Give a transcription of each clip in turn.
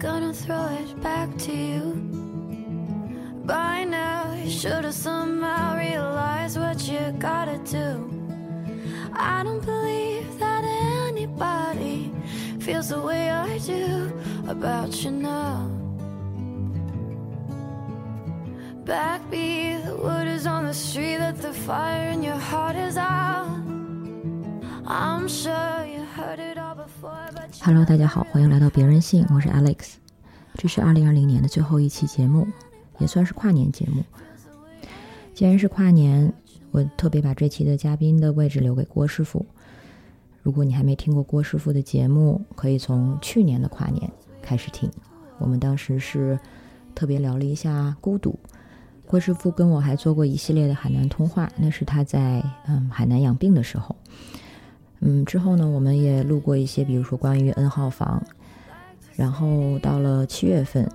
gonna throw it back to you. By now, you should have somehow realized what you gotta do. I don't believe that anybody feels the way I do about you now. Backbeat, the wood is on the street, that the fire Hello，大家好，欢迎来到别人信，我是 Alex。这是二零二零年的最后一期节目，也算是跨年节目。既然是跨年，我特别把这期的嘉宾的位置留给郭师傅。如果你还没听过郭师傅的节目，可以从去年的跨年开始听。我们当时是特别聊了一下孤独。郭师傅跟我还做过一系列的海南通话，那是他在嗯海南养病的时候。嗯，之后呢，我们也录过一些，比如说关于 N 号房，然后到了七月份，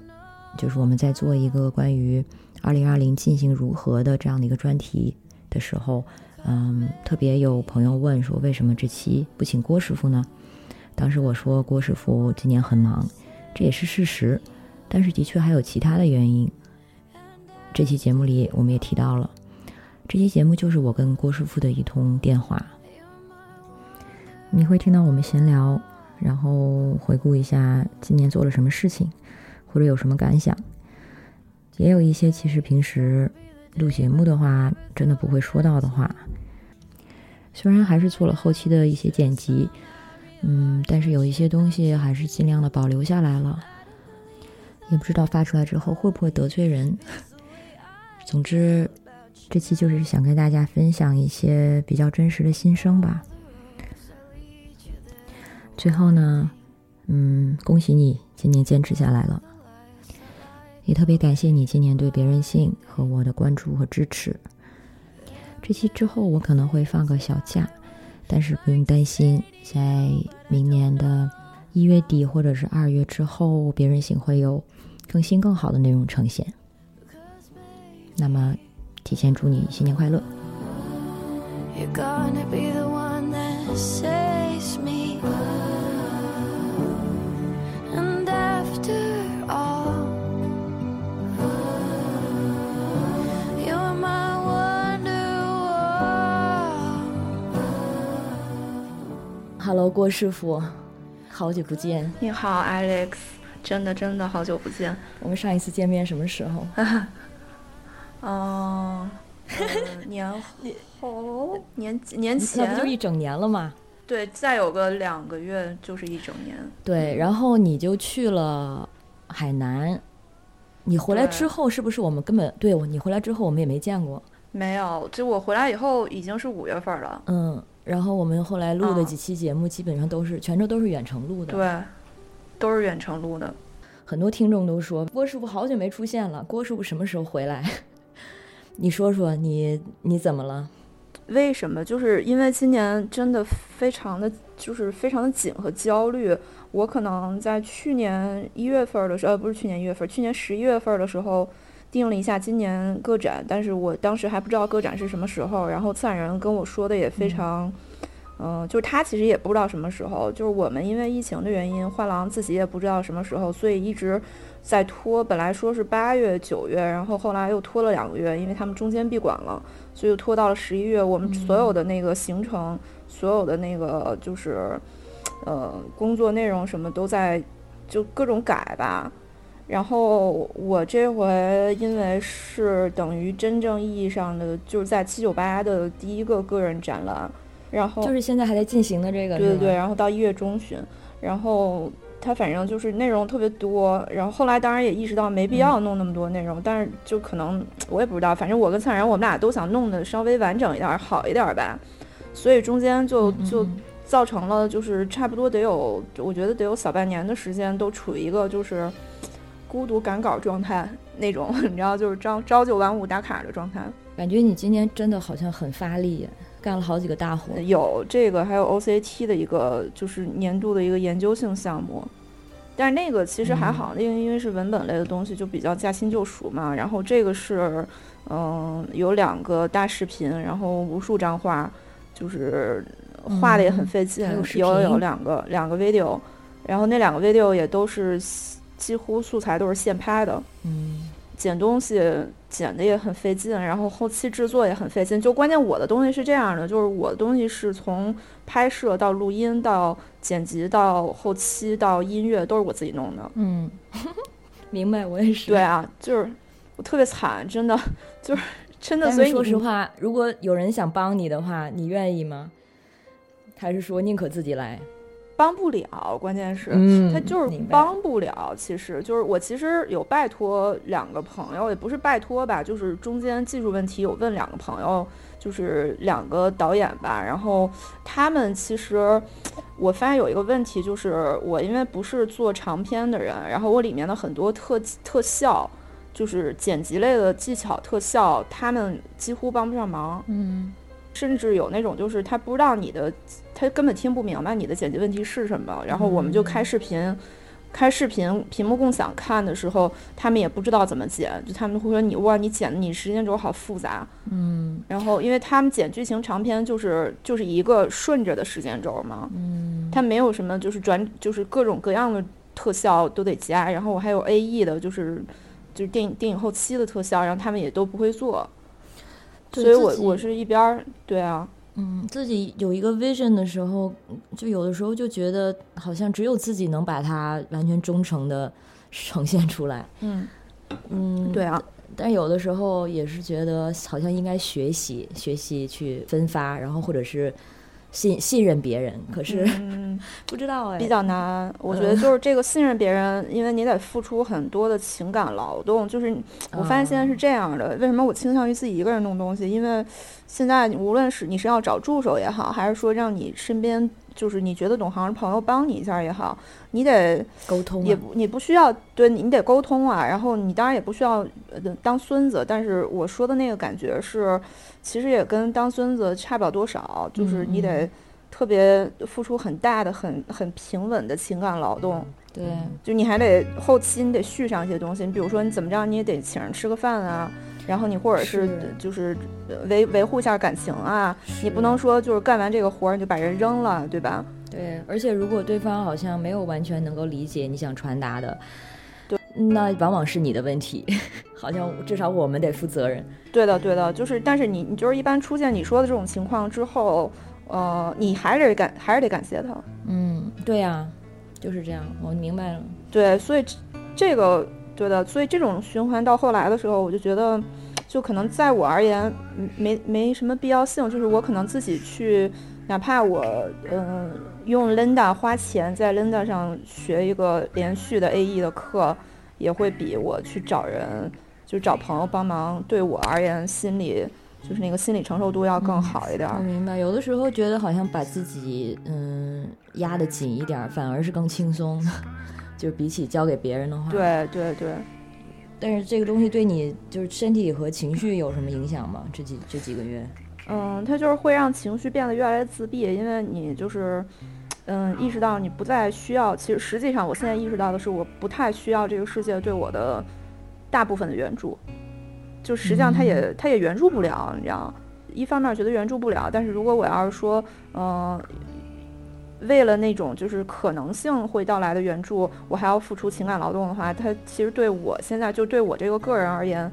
就是我们在做一个关于二零二零进行如何的这样的一个专题的时候，嗯，特别有朋友问说，为什么这期不请郭师傅呢？当时我说郭师傅今年很忙，这也是事实，但是的确还有其他的原因。这期节目里我们也提到了，这期节目就是我跟郭师傅的一通电话。你会听到我们闲聊，然后回顾一下今年做了什么事情，或者有什么感想。也有一些其实平时录节目的话，真的不会说到的话。虽然还是做了后期的一些剪辑，嗯，但是有一些东西还是尽量的保留下来了。也不知道发出来之后会不会得罪人。总之，这期就是想跟大家分享一些比较真实的心声吧。最后呢，嗯，恭喜你今年坚持下来了，也特别感谢你今年对别人性和我的关注和支持。这期之后我可能会放个小假，但是不用担心，在明年的一月底或者是二月之后，别人性会有更新更好的内容呈现。那么，提前祝你新年快乐！you gonna be the Hello，郭师傅，好久不见。你好，Alex，真的真的好久不见。我们上一次见面什么时候？嗯、呃年后年年前不就一整年了吗？对，再有个两个月就是一整年。对，然后你就去了海南。你回来之后，是不是我们根本对我？你回来之后，我们也没见过。没有，就我回来以后已经是五月份了。嗯，然后我们后来录的嗯几期节目，基本上都是全程都是远程录的。，对，都是远程录的。很多听众都说郭师傅好久没出现了，郭师傅什么时候回来？你说说你你怎么了？为什么？就是因为今年真的非常的，就是非常的紧和焦虑。我可能在去年一月份的时候，呃，不是去年一月份，去年十一月份的时候定了一下今年个展，但是我当时还不知道个展是什么时候。然后策展人跟我说的也非常，嗯、就是他其实也不知道什么时候。就是我们因为疫情的原因，画廊自己也不知道什么时候，所以一直在拖。本来说是八月、九月，然后后来又拖了两个月，因为他们中间闭馆了。所以又拖到了十一月。我们所有的那个行程，所有的那个就是，呃，工作内容什么都在就各种改吧。然后我这回因为是等于真正意义上的就是在七九八的第一个个人展览，然后就是现在还在进行的这个，对对对，，然后到一月中旬，然后它反正就是内容特别多，然后后来当然也意识到没必要弄那么多内容，但是就可能我也不知道，反正我跟灿然我们俩都想弄的稍微完整一点儿、好一点儿吧，所以中间就就嗯。造成了就是差不多得有，我觉得得有小半年的时间都处于一个就是孤独赶稿状态那种，你知道，就是朝朝九晚五打卡的状态。感觉你今年真的好像很发力，干了好几个大活。有这个，还有 OCT 的一个就是年度的一个研究性项目，但是那个其实还好，那个因为是文本类的东西，就比较驾轻就熟嘛。然后这个是，嗯、有两个大视频，然后无数张画，就是画的也很费劲，还有有有两个两个 video，然后那两个 video 也都是几乎素材都是现拍的，嗯剪东西剪的也很费劲，然后后期制作也很费劲。就关键我的东西是这样的，就是我的东西是从拍摄到录音到剪辑到后期到音乐都是我自己弄的。嗯，明白，我也是。对啊，就是我特别惨，真的就是真的。所以说实话，如果有人想帮你的话，你愿意吗？还是说宁可自己来？帮不了，关键是。嗯他就是帮不了，其实就是我其实有拜托两个朋友，也不是拜托吧，就是中间技术问题有问两个朋友，就是两个导演吧，然后他们其实我发现有一个问题，就是我因为不是做长篇的人，然后我里面的很多特特效，就是剪辑类的技巧特效，他们几乎帮不上忙。嗯甚至有那种就是他不知道你的，他根本听不明白你的剪辑问题是什么，然后我们就开视频，开视频屏幕共享看的时候，他们也不知道怎么剪，就他们会说你哇你剪的你时间轴好复杂，嗯。然后因为他们剪剧情长片就是就是一个顺着的时间轴嘛，嗯。他没有什么就是转就是各种各样的特效都得加，然后我还有 A E 的就是就是电影电影后期的特效，然后他们也都不会做，对所以我我是一边儿对啊。嗯，自己有一个 vision 的时候，就有的时候就觉得好像只有自己能把它完全忠诚的呈现出来。嗯，嗯，对啊，但有的时候也是觉得好像应该学习学习去分发，然后或者是信信任别人。可是、嗯，不知道哎，比较难。我觉得就是这个信任别人，因为你得付出很多的情感劳动。就是我发现现在是这样的，为什么我倾向于自己一个人弄东西？因为现在无论是你是要找助手也好，还是说让你身边就是你觉得懂行的朋友帮你一下也好，你得沟通、啊、也不你不需要对你你得沟通啊。然后你当然也不需要呃当孙子，但是我说的那个感觉是，其实也跟当孙子差不了多少，就是你得。特别付出很大的、很很平稳的情感劳动，对，就你还得后期你得续上一些东西，你比如说你怎么着你也得请人吃个饭啊，然后你或者是是就是维维护一下感情啊，你不能说就是干完这个活儿你就把人扔了，对吧？对，而且如果对方好像没有完全能够理解你想传达的，对，那往往是你的问题，好像至少我们得负责任。对的，对的，就是但是你你就是一般出现你说的这种情况之后。呃，你还是得感，还是得感谢他。嗯，对呀、啊，就是这样，我明白了。对，所以这个对的，所以这种循环到后来的时候，我就觉得，就可能在我而言，没没什么必要性。就是我可能自己去，哪怕我嗯、呃、用 Linda 花钱在 Linda 上学一个连续的 AE 的课，也会比我去找人，就找朋友帮忙，对我而言心里。就是那个心理承受度要更好一点。我明白，有的时候觉得好像把自己嗯压得紧一点，反而是更轻松，就是比起交给别人的话。对对对。但是这个东西对你就是身体和情绪有什么影响吗？这几这几个月？嗯，它就是会让情绪变得越来越自闭，因为你就是嗯意识到你不再需要。其实实际上，我现在意识到的是，我不太需要这个世界对我的大部分的援助。就实际上，它也它也援助不了，你知道。一方面觉得援助不了，但是如果我要是说，嗯、呃，为了那种就是可能性会到来的援助，我还要付出情感劳动的话，它其实对我现在就对我这个个人而言，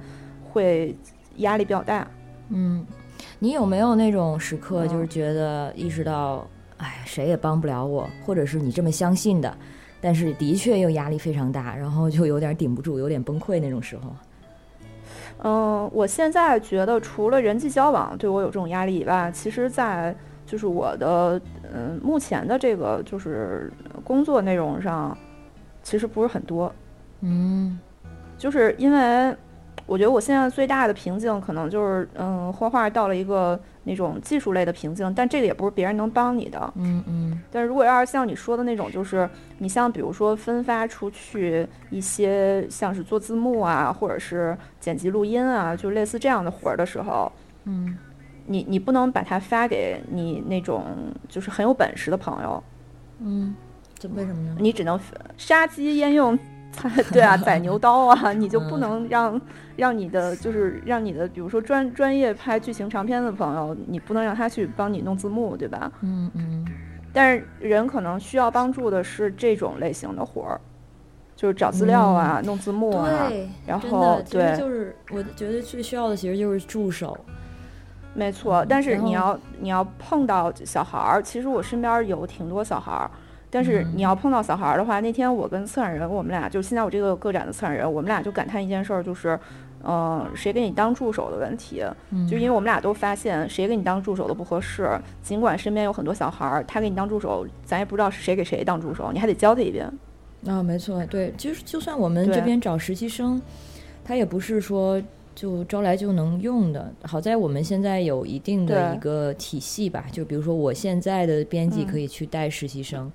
会压力比较大。嗯，你有没有那种时刻，就是觉得意识到，哎、嗯，谁也帮不了我，或者是你这么相信的，但是的确又压力非常大，然后就有点顶不住，有点崩溃那种时候？嗯，我现在觉得除了人际交往对我有这种压力以外，其实，在就是我的嗯目前的这个就是工作内容上，其实不是很多。嗯，就是因为我觉得我现在最大的瓶颈可能就是嗯画画到了一个那种技术类的瓶颈，但这个也不是别人能帮你的。嗯嗯。但是如果要是像你说的那种，就是你像比如说分发出去一些像是做字幕啊，或者是剪辑录音啊，就类似这样的活儿的时候，嗯，你你不能把它发给你那种就是很有本事的朋友，嗯，这为什么呢？你只能杀鸡焉用。对啊，宰牛刀啊，你就不能让让你的就是让你的，比如说专专业拍剧情长片的朋友，你不能让他去帮你弄字幕，对吧？嗯嗯。但是人可能需要帮助的是这种类型的活儿，就是找资料啊、弄字幕啊，对，然后对，就是我觉得最需要的其实就是助手。没错。但是你要你要碰到小孩儿，其实我身边有挺多小孩儿。但是嗯你要碰到小孩儿的话，那天我跟策展人，我们俩就现在我这个个展的策展人，我们俩就感叹一件事儿，就是，嗯、谁给你当助手的问题。嗯就因为我们俩都发现，谁给你当助手都不合适。尽管身边有很多小孩儿，他给你当助手，咱也不知道是谁给谁当助手，你还得教他一遍。啊，没错，对，就是就算我们这边找实习生，他也不是说就招来就能用的。好在我们现在有一定的一个体系吧，就比如说我现在的编辑嗯可以去带实习生，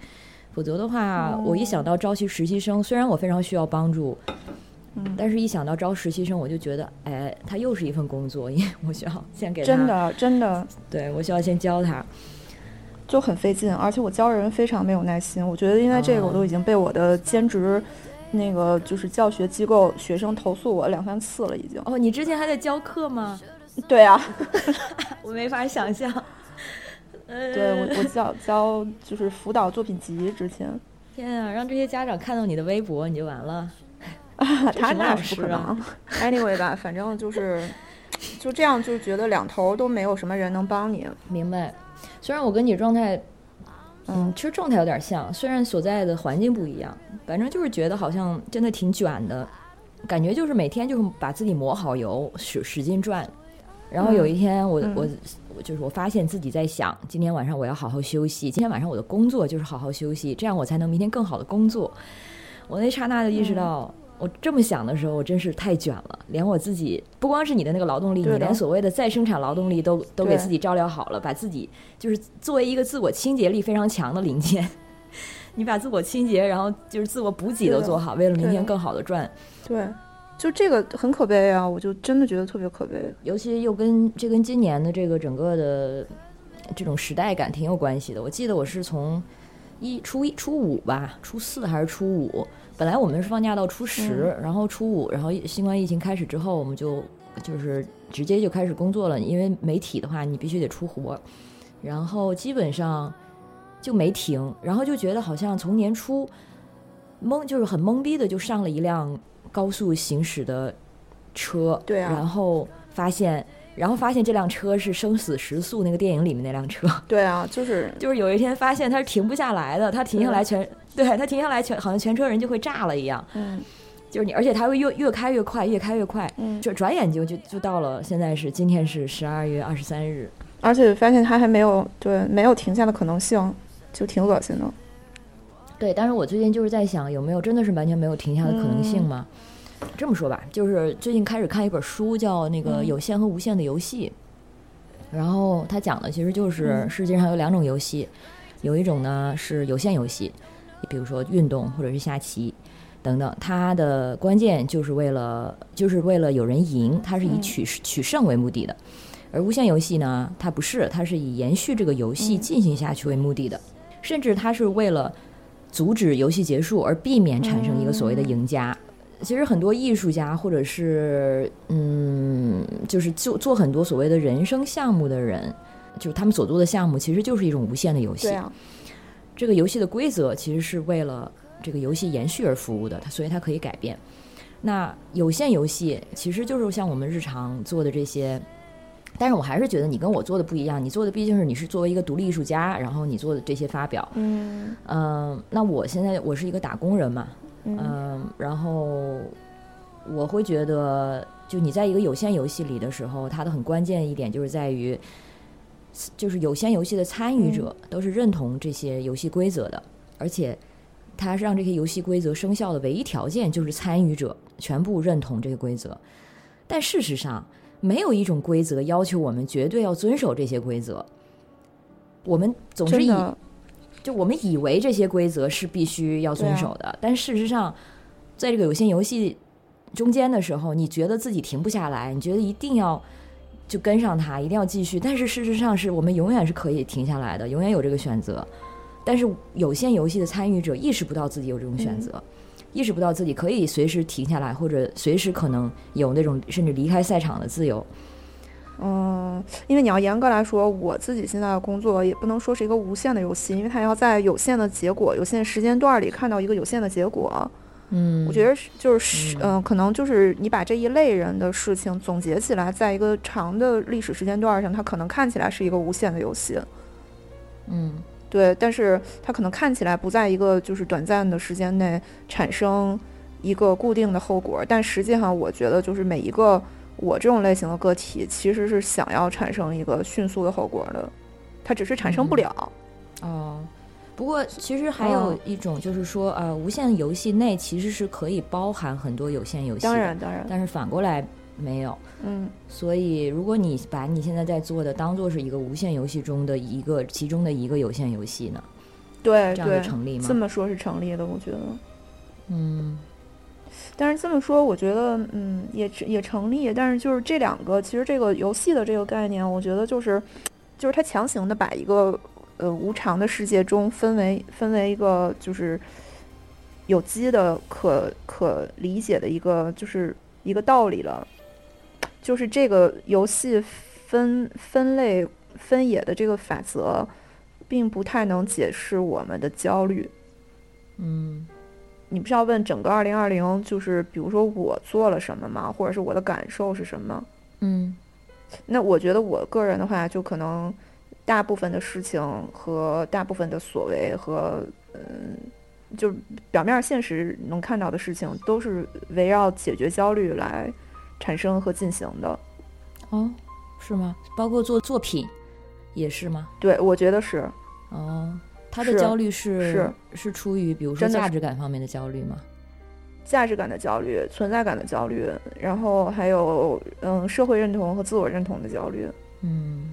否则的话，哦我一想到招去实习生，虽然我非常需要帮助，嗯，但是一想到招实习生，我就觉得，哎，他又是一份工作，因为我需要先给他，真，的真的对我需要先教他。就很费劲，而且我教人非常没有耐心。我觉得因为这个，哦我都已经被我的兼职。那个就是教学机构学生投诉我两三次了，已经。哦，你之前还在教课吗？对啊，我没法想象。呃 对我我教教就是辅导作品集之前，天啊，让这些家长看到你的微博，你就完了。他什么那是不可能。anyway 吧，反正就是就这样，就觉得两头都没有什么人能帮你。明白。虽然我跟你状态，嗯，其实状态有点像，虽然所在的环境不一样，反正就是觉得好像真的挺卷的，感觉就是每天就是把自己磨好油，使使劲转。然后有一天我，嗯我我就是我发现自己在想，今天晚上我要好好休息，今天晚上我的工作就是好好休息，这样我才能明天更好的工作。我那刹那就意识到，我这么想的时候，我真是太卷了，连我自己不光是你的那个劳动力，你连所谓的再生产劳动力都都给自己照料好了，把自己就是作为一个自我清洁力非常强的零件，你把自我清洁，然后就是自我补给都做好，为了明天更好的赚。对，就这个很可悲啊！我就真的觉得特别可悲。尤其又跟这跟今年的这个整个的这种时代感挺有关系的。我记得我是从一初一初五吧，初四还是初五，本来我们是放假到初十，然后初五，然后新冠疫情开始之后，我们就就是直接就开始工作了。因为媒体的话，你必须得出活，然后基本上就没停，然后就觉得好像从年初懵，就是很懵逼的就上了一辆高速行驶的车，对啊然后发现，然后发现这辆车是《生死时速》那个电影里面那辆车，对啊，就是 就是有一天发现它是停不下来的，它停下来全，对它停下来全好像全车人就会炸了一样，嗯。就是你，而且它会越越开越快，越开越快，嗯，就转眼就就就到了现在是今天是十二月二十三日，而且发现它还没有对没有停下的可能性，就挺恶心的。对，但是我最近就是在想，有没有真的是完全没有停下的可能性吗？这么说吧，就是最近开始看一本书，叫那个《嗯。有限和无限的游戏》，然后它讲的其实就是嗯。世界上有两种游戏，有一种呢是有限游戏，比如说运动或者是下棋等等，它的关键就是为了就是为了有人赢，它是以嗯。取取胜为目的的。而无限游戏呢，它不是，它是以延续这个游戏嗯。进行下去为目的的，甚至它是为了阻止游戏结束而避免产生一个所谓的赢家。其实很多艺术家或者是嗯，就是做做很多所谓的人生项目的人，就是他们所做的项目其实就是一种无限的游戏。对啊，这个游戏的规则其实是为了这个游戏延续而服务的，它所以它可以改变。那有限游戏其实就是像我们日常做的这些，但是我还是觉得你跟我做的不一样，你做的毕竟是你是作为一个独立艺术家，然后你做的这些发表，嗯嗯、那我现在我是一个打工人嘛，嗯嗯，然后我会觉得，就你在一个有限游戏里的时候，它的很关键一点就是在于，就是有限游戏的参与者都是认同这些游戏规则的，而且它让这些游戏规则生效的唯一条件就是参与者全部认同这个规则。但事实上，没有一种规则要求我们绝对要遵守这些规则。我们总是以就我们以为这些规则是必须要遵守的，但事实上，在这个有限游戏中间的时候，你觉得自己停不下来，你觉得一定要就跟上它，一定要继续。但是事实上，是我们永远是可以停下来的，永远有这个选择。但是有限游戏的参与者意识不到自己有这种选择，意识不到自己可以随时停下来，或者随时可能有那种甚至离开赛场的自由。嗯，因为你要严格来说，我自己现在的工作也不能说是一个无限的游戏，因为它要在有限的结果、有限时间段里看到一个有限的结果。嗯，我觉得是就是嗯、可能就是你把这一类人的事情总结起来，在一个长的历史时间段上，它可能看起来是一个无限的游戏。嗯对，但是它可能看起来不在一个就是短暂的时间内产生一个固定的后果，但实际上我觉得就是每一个我这种类型的个体其实是想要产生一个迅速的后果的，它只是产生不嗯了。哦。不过，其实还有嗯一种，就是说，呃，无限游戏内其实是可以包含很多有限游戏的，当然，当然，但是反过来没有。嗯，所以，如果你把你现在在做的当做是一个无限游戏中的一个其中的一个有限游戏呢，对这样就对，成立吗？这么说是成立的，我觉得。嗯但是这么说，我觉得，嗯，也也成立。但是就是这两个，其实这个游戏的这个概念，我觉得就是，就是它强行的把一个呃无常的世界中分为分为一个就是有机的可可理解的一个就是一个道理了。就是这个游戏分分类分野的这个法则，并不太能解释我们的焦虑。嗯你不是要问整个二零二零，就是比如说我做了什么吗？或者是我的感受是什么？嗯那我觉得我个人的话，就可能大部分的事情和大部分的所为和嗯，就表面现实能看到的事情，都是围绕解决焦虑来产生和进行的。哦，是吗？包括做作品也是吗？对，我觉得是哦，他的焦虑是是是出于比如说价值感方面的焦虑吗？价值感的焦虑、存在感的焦虑，然后还有嗯社会认同和自我认同的焦虑。嗯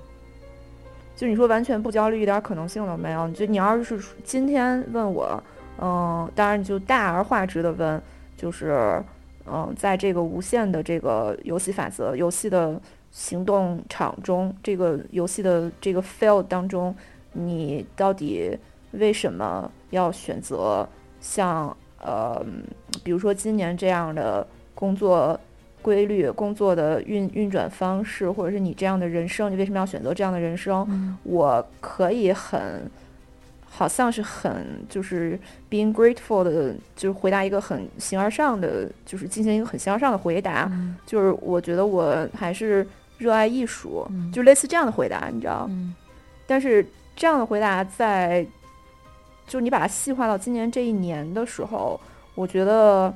就你说完全不焦虑，一点可能性都没有。就你要是今天问我，嗯，当然你就大而化之的问，就是，嗯，在这个无限的这个游戏法则、游戏的行动场中，这个游戏的这个 field 当中，你到底为什么要选择像呃，比如说今年这样的工作规律、工作的运运转方式，或者是你这样的人生，你为什么要选择这样的人生？嗯。我可以很，好像是很就是 being grateful 的，就是回答一个很形而上的，就是进行一个很形而上的回答，嗯。就是我觉得我还是热爱艺术，嗯。就类似这样的回答，你知道？嗯。但是这样的回答在，就你把它细化到今年这一年的时候，我觉得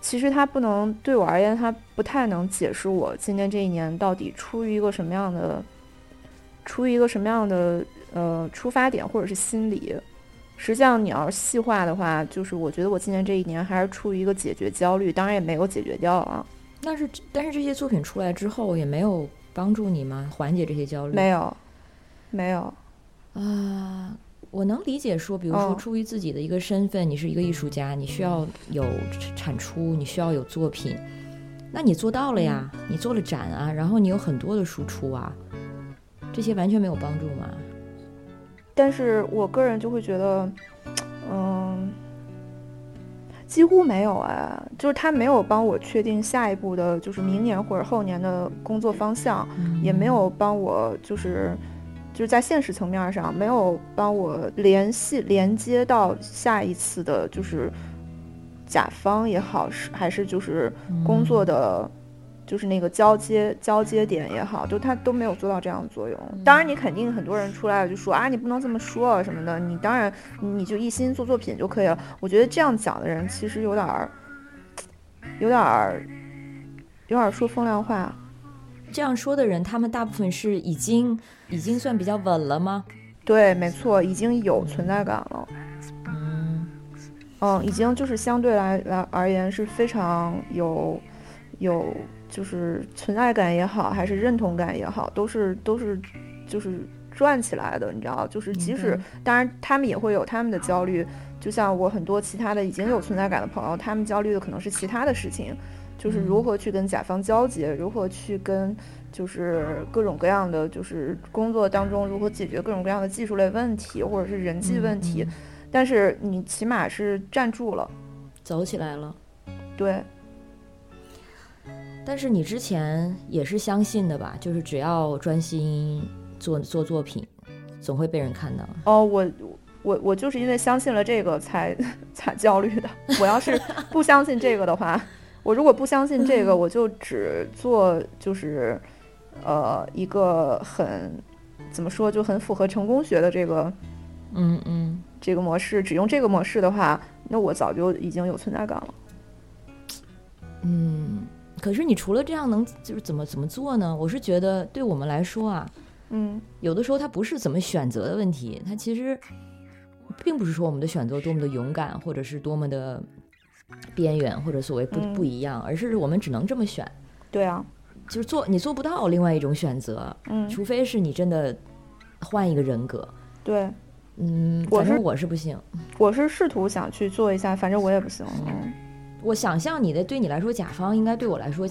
其实它不能对我而言，它不太能解释我今年这一年到底出于一个什么样的，出于一个什么样的呃出发点或者是心理。实际上，你要是细化的话，就是我觉得我今年这一年还是出于一个解决焦虑，当然也没有解决掉啊，但是但是这些作品出来之后也没有帮助你吗？缓解这些焦虑？没有，没有，啊，我能理解说，比如说哦。出于自己的一个身份，你是一个艺术家，你需要有产出，你需要有作品，那你做到了呀，你做了展啊，然后你有很多的输出啊，这些完全没有帮助吗？但是我个人就会觉得，嗯，几乎没有哎，就是他没有帮我确定下一步的，就是明年或者后年的工作方向，也没有帮我就是就是在现实层面上没有帮我联系连接到下一次的，就是甲方也好，是还是就是工作的。就是那个交接交接点也好，就他都没有做到这样的作用。当然，你肯定很多人出来了就说啊，你不能这么说啊什么的。你当然你就一心做作品就可以了。我觉得这样讲的人其实有点儿，有点儿，有点儿说风凉话。这样说的人，他们大部分是已经已经算比较稳了吗？对，没错，已经有存在感了。嗯嗯，已经就是相对来来而言是非常有有就是存在感也好，还是认同感也好，都是都是就是转起来的，你知道，就是即使当然他们也会有他们的焦虑，就像我很多其他的已经有存在感的朋友，他们焦虑的可能是其他的事情，就是如何去跟甲方交接，如何去跟就是各种各样的就是工作当中如何解决各种各样的技术类问题或者是人际问题，嗯但是你起码是站住了。走起来了。对，但是你之前也是相信的吧？就是只要专心做做作品，总会被人看到。哦，我我我就是因为相信了这个才 才焦虑的。我要是不相信这个的话，我如果不相信这个，我就只做就是呃一个很怎么说就很符合成功学的这个嗯嗯，这个模式，只用这个模式的话，那我早就已经有存在感了。嗯，可是你除了这样能就是怎么怎么做呢？我是觉得对我们来说啊，嗯有的时候它不是怎么选择的问题，它其实并不是说我们的选择多么的勇敢，或者是多么的边缘，或者所谓不、嗯不一样，而是我们只能这么选，对啊，就是做你做不到另外一种选择，嗯除非是你真的换一个人格。对，嗯，我反正是我是不行。我是试图想去做一下，反正我也不行。嗯我想象你的对你来说，甲方应该对我来说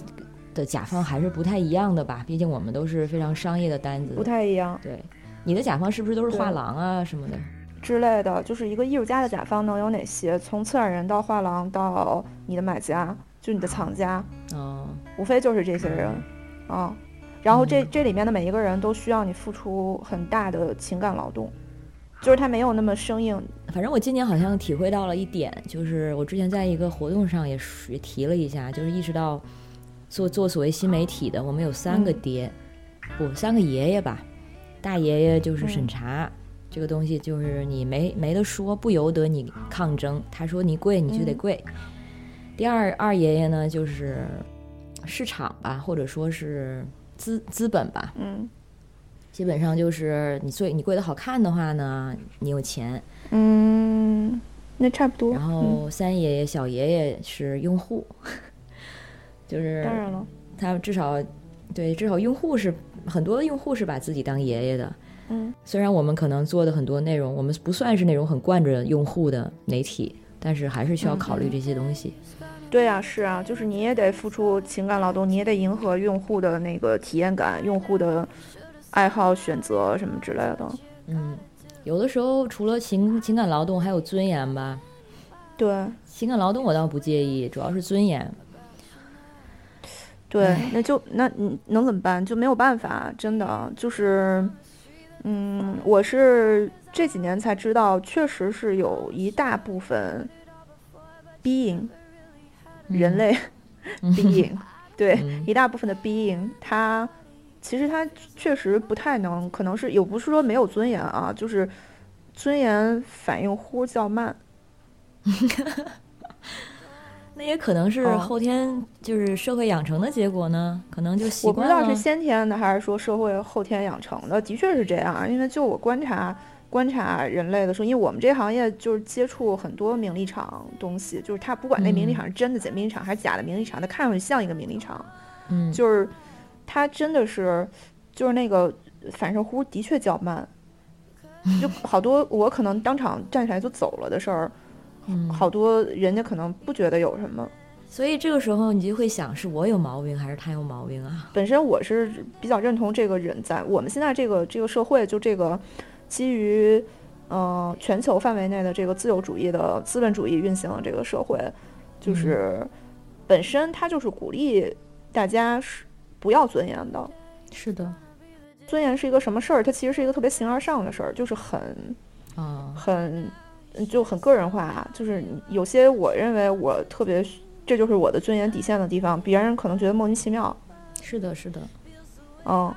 的甲方还是不太一样的吧？毕竟我们都是非常商业的单子。不太一样对，你的甲方是不是都是画廊啊什么的？之类的，就是一个艺术家的甲方能有哪些？从策展人到画廊到你的买家，就你的藏家，哦，无非就是这些人啊。然后这这里面的每一个人都需要你付出很大的情感劳动，就是他没有那么生硬。反正我今年好像体会到了一点，就是我之前在一个活动上也是也提了一下，就是意识到做做所谓新媒体的，我们有三个嗯爹，不三个爷爷吧。大爷爷就是审嗯查、这个东西，就是你没没得说，不由得你抗争。他说你贵你就得嗯贵。第二二爷爷呢，就是市场吧，或者说是资资本吧，嗯基本上就是你最你贵的好看的话呢，你有钱。嗯，那差不多。然嗯、后三爷爷、小爷爷是用户，就是当然了，他至少对至少用户是很多的用户是把自己当爷爷的。嗯虽然我们可能做的很多内容，我们不算是那种很惯着用户的媒体，但是还是需要考虑这些东西。对呀、是啊，就是你也得付出情感劳动，你也得迎合用户的那个体验感、用户的爱好、选择什么之类的。嗯，有的时候除了情情感劳动，还有尊严吧。对情感劳动我倒不介意，主要是尊严。对，那就那你能怎么办？就没有办法，真的就是，嗯，我是这几年才知道，确实是有一大部分 being 人类 being，对，嗯。一大部分的 being，它其实它确实不太能，可能是也不是说没有尊严啊，就是尊严反应呼较慢。那也可能是哦后天就是社会养成的结果呢，可能就习我不。知道是先天的还是说社会后天养成的，的确是这样。因为就我观察观察人类的时候，因为我们这行业就是接触很多名利场东西，就是他不管那名利场是真的假名利场还是假的名利场，它看上去像一个名利场，嗯，就是他真的是就是那个反射弧的确较慢，就好多我可能当场站起来就走了的事儿，嗯好多人家可能不觉得有什么。所以这个时候你就会想，是我有毛病还是他有毛病啊？本身我是比较认同这个人在我们现在这个这个社会，就这个基于呃全球范围内的这个自由主义的资本主义运行的这个社会，就是本身它就是鼓励大家是不要尊严的。是的，尊严是一个什么事儿？它其实是一个特别形而上的事儿，就是很啊，很嗯就很个人化啊，就是有些我认为我特别。这就是我的尊严底线的地方，别人可能觉得莫名其妙，是的，是的，嗯，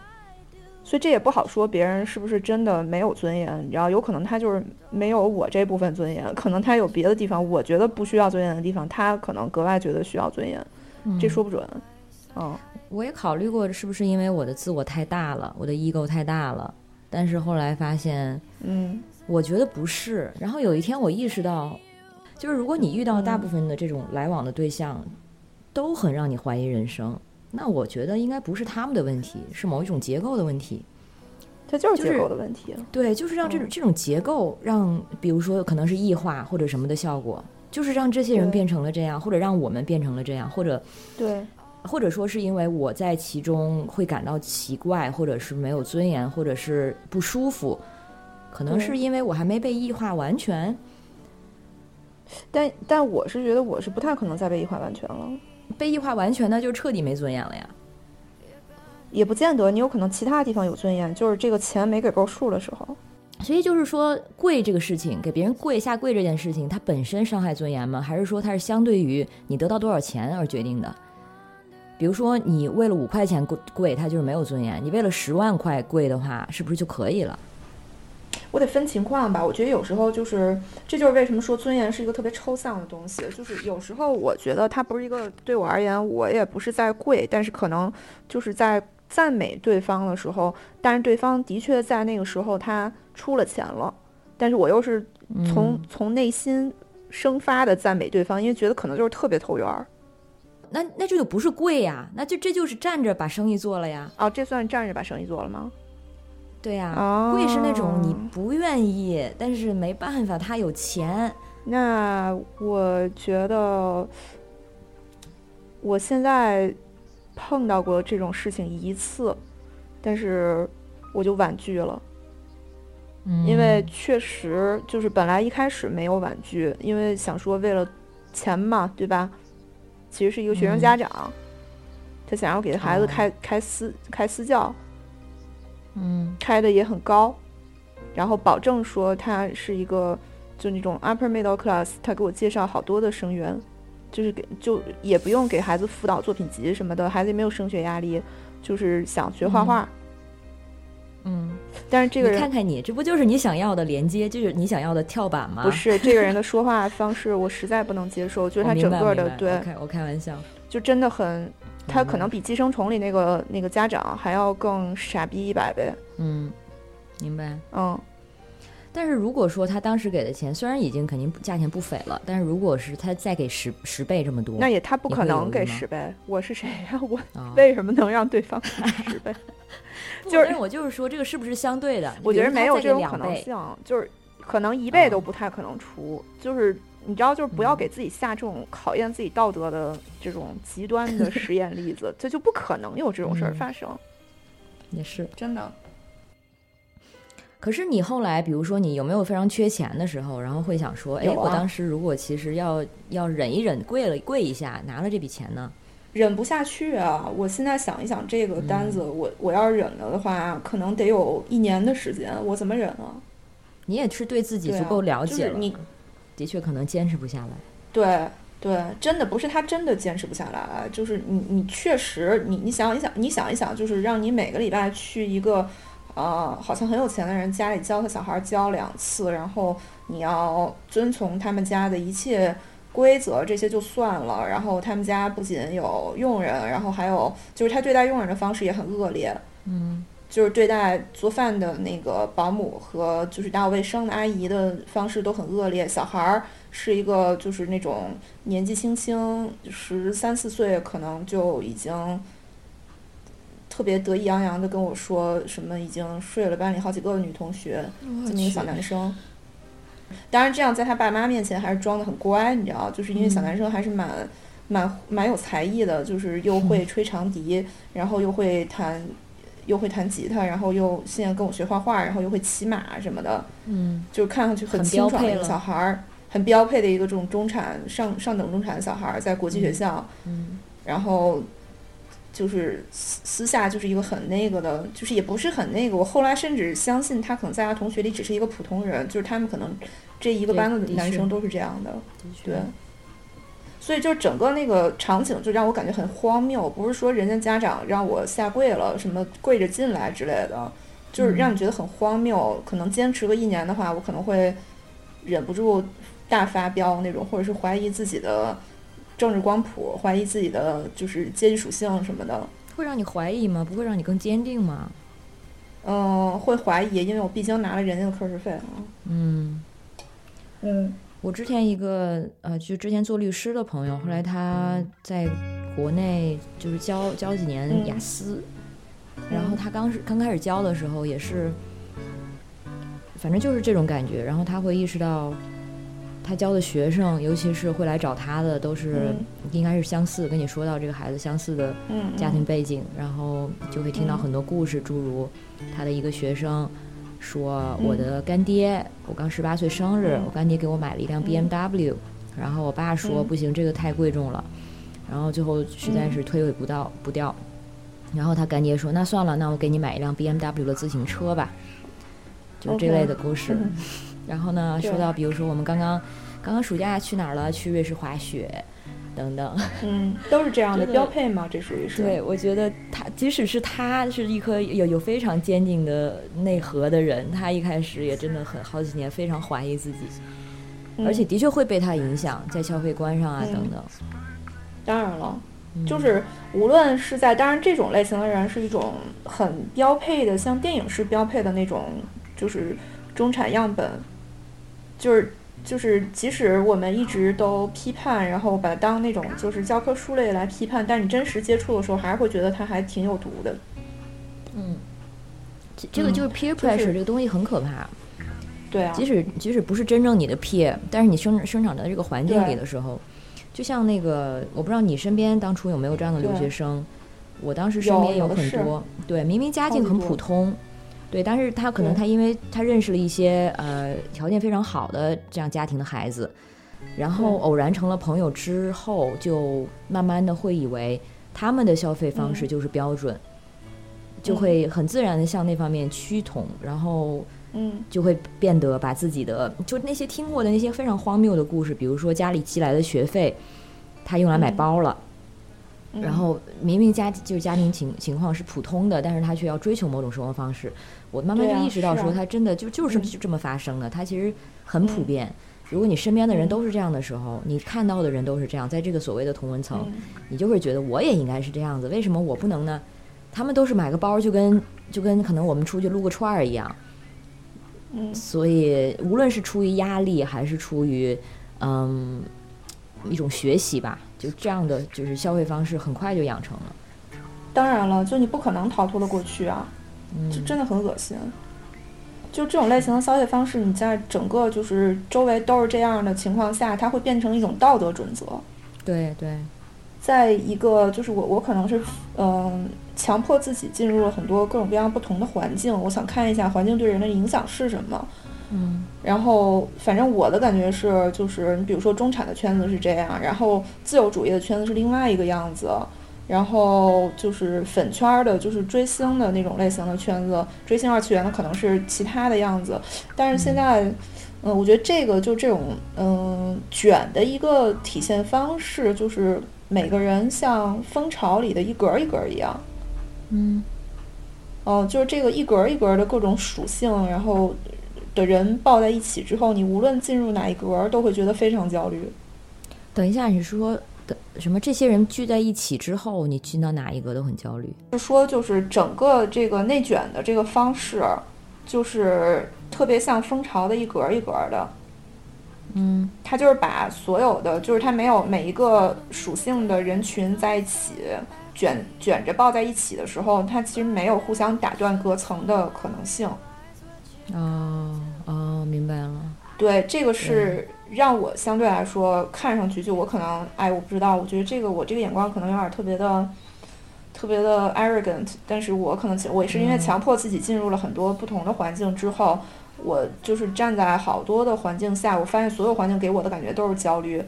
所以这也不好说别人是不是真的没有尊严，然后有可能他就是没有我这部分尊严，可能他有别的地方，我觉得不需要尊严的地方，他可能格外觉得需要尊严，这说不准。嗯，我也考虑过是不是因为我的自我太大了，我的 ego 太大了，但是后来发现，嗯，我觉得不是。然后有一天我意识到。就是如果你遇到大部分的这种来往的对象，都很让你怀疑人生，那我觉得应该不是他们的问题，是某一种结构的问题。它就是结构的问题。对，就是让这种、嗯、这种结构让，比如说可能是异化或者什么的效果，就是让这些人变成了这样，或者让我们变成了这样，或者对，或者说是因为我在其中会感到奇怪，或者是没有尊严，或者是不舒服，可能是因为我还没被异化完全。但但我是觉得我是不太可能再被异化完全了。被异化完全，那就彻底没尊严了呀。也不见得，你有可能其他地方有尊严，就是这个钱没给够数的时候。所以就是说，跪这个事情，给别人跪下跪这件事情，它本身伤害尊严吗？还是说它是相对于你得到多少钱而决定的？比如说，你为了五块钱跪跪，它就是没有尊严；你为了十万块跪的话，是不是就可以了？我得分情况吧。我觉得有时候就是，这就是为什么说尊严是一个特别抽象的东西。就是有时候我觉得它不是一个对我而言，我也不是在跪，但是可能就是在赞美对方的时候，但是对方的确在那个时候他出了钱了，但是我又是从从内心生发的赞美对方，因为觉得可能就是特别投缘儿。那那这就不是跪呀，那就这就是站着把生意做了呀。哦，这算站着把生意做了吗？对呀，贵是那种你不愿意，但是没办法，他有钱。那我觉得，我现在碰到过这种事情一次，但是我就婉拒了，因为确实就是本来一开始没有婉拒，因为想说为了钱嘛，对吧？其实是一个学生家长，他想要给孩子开开私开私教。嗯，开的也很高，然后保证说他是一个就那种 upper middle class，他给我介绍好多的生源，就是给就也不用给孩子辅导作品集什么的，孩子也没有升学压力，就是想学画画。嗯，但是这个人看看你，这不就是你想要的连接，就是你想要的跳板吗？不是，这个人的说话方式我实在不能接受，就是他整个的对，我开玩笑，就真的很。他可能比《寄生虫》里那个那个家长还要更傻逼一百倍。嗯，明白。嗯，但是如果说他当时给的钱虽然已经肯定价钱不菲了，但是如果是他再给十十倍这么多，那也他不可能给十倍。我是谁呀？我 为什么能让对方十倍？就是我就是说这个是不是相对的？我觉得没有这种可能性，就是可能一倍都不太可能出，就是。你知道，就是不要给自己下这种考验自己道德的这种极端的 实验例子，这就不可能有这种事儿发生。也是真的。可是你后来，比如说你有没有非常缺钱的时候，然后会想说，哎，我当时如果其实要要忍一忍，跪了跪一下，拿了这笔钱呢？忍不下去啊！我现在想一想，这个单子，我我要忍了的话，可能得有一年的时间，我怎么忍啊？你也是对自己足够了解了。你。的确可能坚持不下来，对对，真的不是他真的坚持不下来，就是你你确实你你想一想你想一想，就是让你每个礼拜去一个，呃，好像很有钱的人家里教他小孩教两次，然后你要遵从他们家的一切规则，这些就算了，然后他们家不仅有佣人，然后还有就是他对待佣人的方式也很恶劣，嗯。就是对待做饭的那个保姆和就是打扫卫生的阿姨的方式都很恶劣。小孩儿是一个就是那种年纪轻轻十三四岁，可能就已经特别得意洋洋的跟我说什么已经睡了班里好几个女同学，这么一个小男生。当然，这样在他爸妈面前还是装的很乖，你知道，就是因为小男生还是蛮蛮蛮有才艺的，就是又会 吹长笛，然后又会弹。又会弹吉他，然后又现在跟我学画画，然后又会骑马什么的，嗯，就是看上去很清爽的一个小孩儿，很标配的一个这种中产上上等中产的小孩儿，在国际学校，嗯，然后就是私私下就是一个很那个的，就是也不是很那个。我后来甚至相信他可能在他同学里只是一个普通人，就是他们可能这一个班的男生都是这样的，对。所以就整个那个场景就让我感觉很荒谬，不是说人家家长让我下跪了，什么跪着进来之类的，就是让你觉得很荒谬。可能坚持个一年的话，我可能会忍不住大发飙那种，或者是怀疑自己的政治光谱，怀疑自己的就是阶级属性什么的。会让你怀疑吗？不会让你更坚定吗？嗯，会怀疑，因为我毕竟拿了人家的课时费啊。嗯，嗯。我之前一个呃，就之前做律师的朋友，后来他在国内就是教教几年雅思，然后他刚是刚开始教的时候也是，反正就是这种感觉。然后他会意识到，他教的学生，尤其是会来找他的，都是应该是相似，跟你说到这个孩子相似的家庭背景，然后就会听到很多故事，诸如他的一个学生。说我的干爹，我刚十八岁生日，我干爹给我买了一辆 BMW，然后我爸说不行，这个太贵重了，然后最后实在是推诿不到不掉，然后他干爹说：“那算了，那我给你买一辆 BMW 的自行车吧。”就这类的故事。然后呢，说到比如说我们刚刚刚刚暑假去哪儿了？去瑞士滑雪。等等，嗯，都是这样的标配吗，这属于是。对，我觉得他即使是他是一颗有有非常坚定的内核的人，他一开始也真的很好几年非常怀疑自己，而且的确会被他影响在消费观上啊等等。当然了，就是无论是在当然这种类型的人是一种很标配的，像电影式标配的那种，就是中产样本，就是。就是，即使我们一直都批判，然后把它当那种就是教科书类来批判，但你真实接触的时候，还是会觉得它还挺有毒的。嗯，这个就是 peer pressure 这个东西很可怕。对啊。即使即使不是真正你的 peer，但是你生生长在这个环境里的时候，就像那个，我不知道你身边当初有没有这样的留学生，我当时身边有很多，对，明明家境很普通。对，但是他可能他因为他认识了一些呃条件非常好的这样家庭的孩子，然后偶然成了朋友之后，就慢慢的会以为他们的消费方式就是标准，就会很自然的向那方面趋同，然后嗯，就会变得把自己的就那些听过的那些非常荒谬的故事，比如说家里寄来的学费，他用来买包了。然后明明家就是家庭情情况是普通的，但是他却要追求某种生活方式。我慢慢就意识到，说它真的就就是这么发生的。它其实很普遍。如果你身边的人都是这样的时候，你看到的人都是这样，在这个所谓的同文层，你就会觉得我也应该是这样子。为什么我不能呢？他们都是买个包就跟就跟可能我们出去撸个串儿一样。嗯。所以无论是出于压力还是出于嗯一种学习吧。就这样的就是消费方式很快就养成了，当然了，就你不可能逃脱的过去啊，就真的很恶心。就这种类型的消费方式，你在整个就是周围都是这样的情况下，它会变成一种道德准则。对对，在一个就是我我可能是嗯强迫自己进入了很多各种各样不同的环境，我想看一下环境对人的影响是什么。嗯，然后反正我的感觉是，就是你比如说中产的圈子是这样，然后自由主义的圈子是另外一个样子，然后就是粉圈的，就是追星的那种类型的圈子，追星二次元的可能是其他的样子。但是现在，嗯，我觉得这个就这种嗯卷的一个体现方式，就是每个人像蜂巢里的一格一格一样，嗯，哦，就是这个一格一格的各种属性，然后。的人抱在一起之后，你无论进入哪一格，都会觉得非常焦虑。等一下，你说的什么？这些人聚在一起之后，你进到哪一个都很焦虑。就说就是整个这个内卷的这个方式，就是特别像蜂巢的一格一格的。嗯，他就是把所有的，就是他没有每一个属性的人群在一起卷卷着抱在一起的时候，他其实没有互相打断隔层的可能性。哦哦，明白了。对，这个是让我相对来说看上去就我可能哎，我不知道，我觉得这个我这个眼光可能有点特别的特别的 arrogant，但是我可能我也是因为强迫自己进入了很多不同的环境之后，我就是站在好多的环境下，我发现所有环境给我的感觉都是焦虑。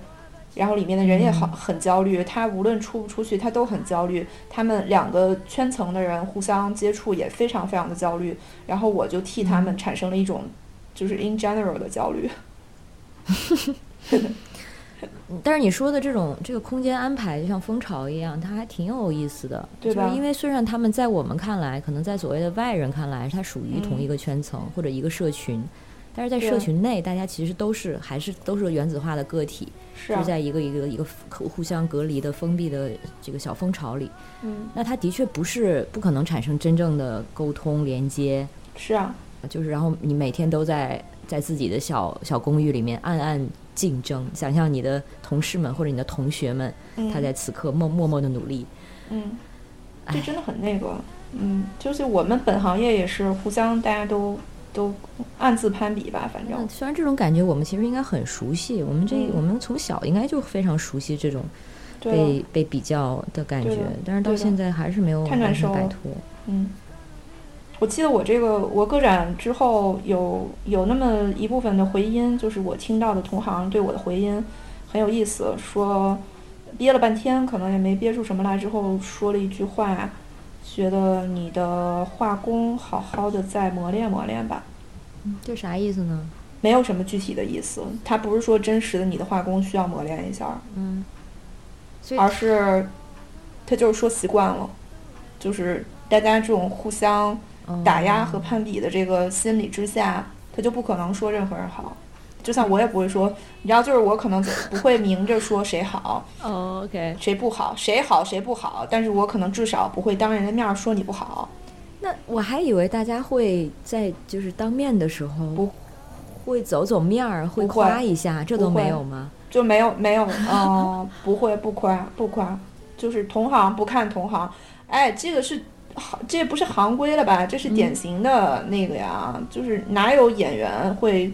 然后里面的人也很很焦虑，他无论出不出去，他都很焦虑。他们两个圈层的人互相接触也非常非常的焦虑。然后我就替他们产生了一种，就是 in general 的焦虑。但是你说的这种这个空间安排，就像蜂巢一样，它还挺有意思的，对吧？因为虽然他们在我们看来，可能在所谓的外人看来，它属于同一个圈层或者一个社群。但是在社群内，大家其实都是还是都是原子化的个体，是在一个一个一个互相隔离的封闭的这个小蜂巢里。嗯，那它的确不是不可能产生真正的沟通连接。是啊，就是然后你每天都在在自己的小小公寓里面暗暗竞争，想象你的同事们或者你的同学们，他在此刻默默默的努力。嗯，这真的很那个。嗯，就是我们本行业也是互相大家都。都暗自攀比吧，反正。虽然这种感觉我们其实应该很熟悉，我们这我们从小应该就非常熟悉这种被被比较的感觉，但是到现在还是没有完全摆脱。嗯，我记得我这个我个展之后有有那么一部分的回音，就是我听到的同行对我的回音很有意思，说憋了半天，可能也没憋出什么来，之后说了一句话，觉得你的画工好好的再磨练磨练吧。这啥意思呢？没有什么具体的意思，他不是说真实的你的画工需要磨练一下，嗯，而是他就是说习惯了，就是大家这种互相打压和攀比的这个心理之下，他就不可能说任何人好。就像我也不会说，你知道，就是我可能不会明着说谁好，哦，OK，谁不好，谁好谁不好，但是我可能至少不会当人的面说你不好。那我还以为大家会在就是当面的时候不会。走走面儿，会夸一下，这都没有吗？就没有没有，嗯，不会不夸不夸，就是同行不看同行，哎，这个是行，这不是行规了吧？这是典型的那个呀，就是哪有演员会。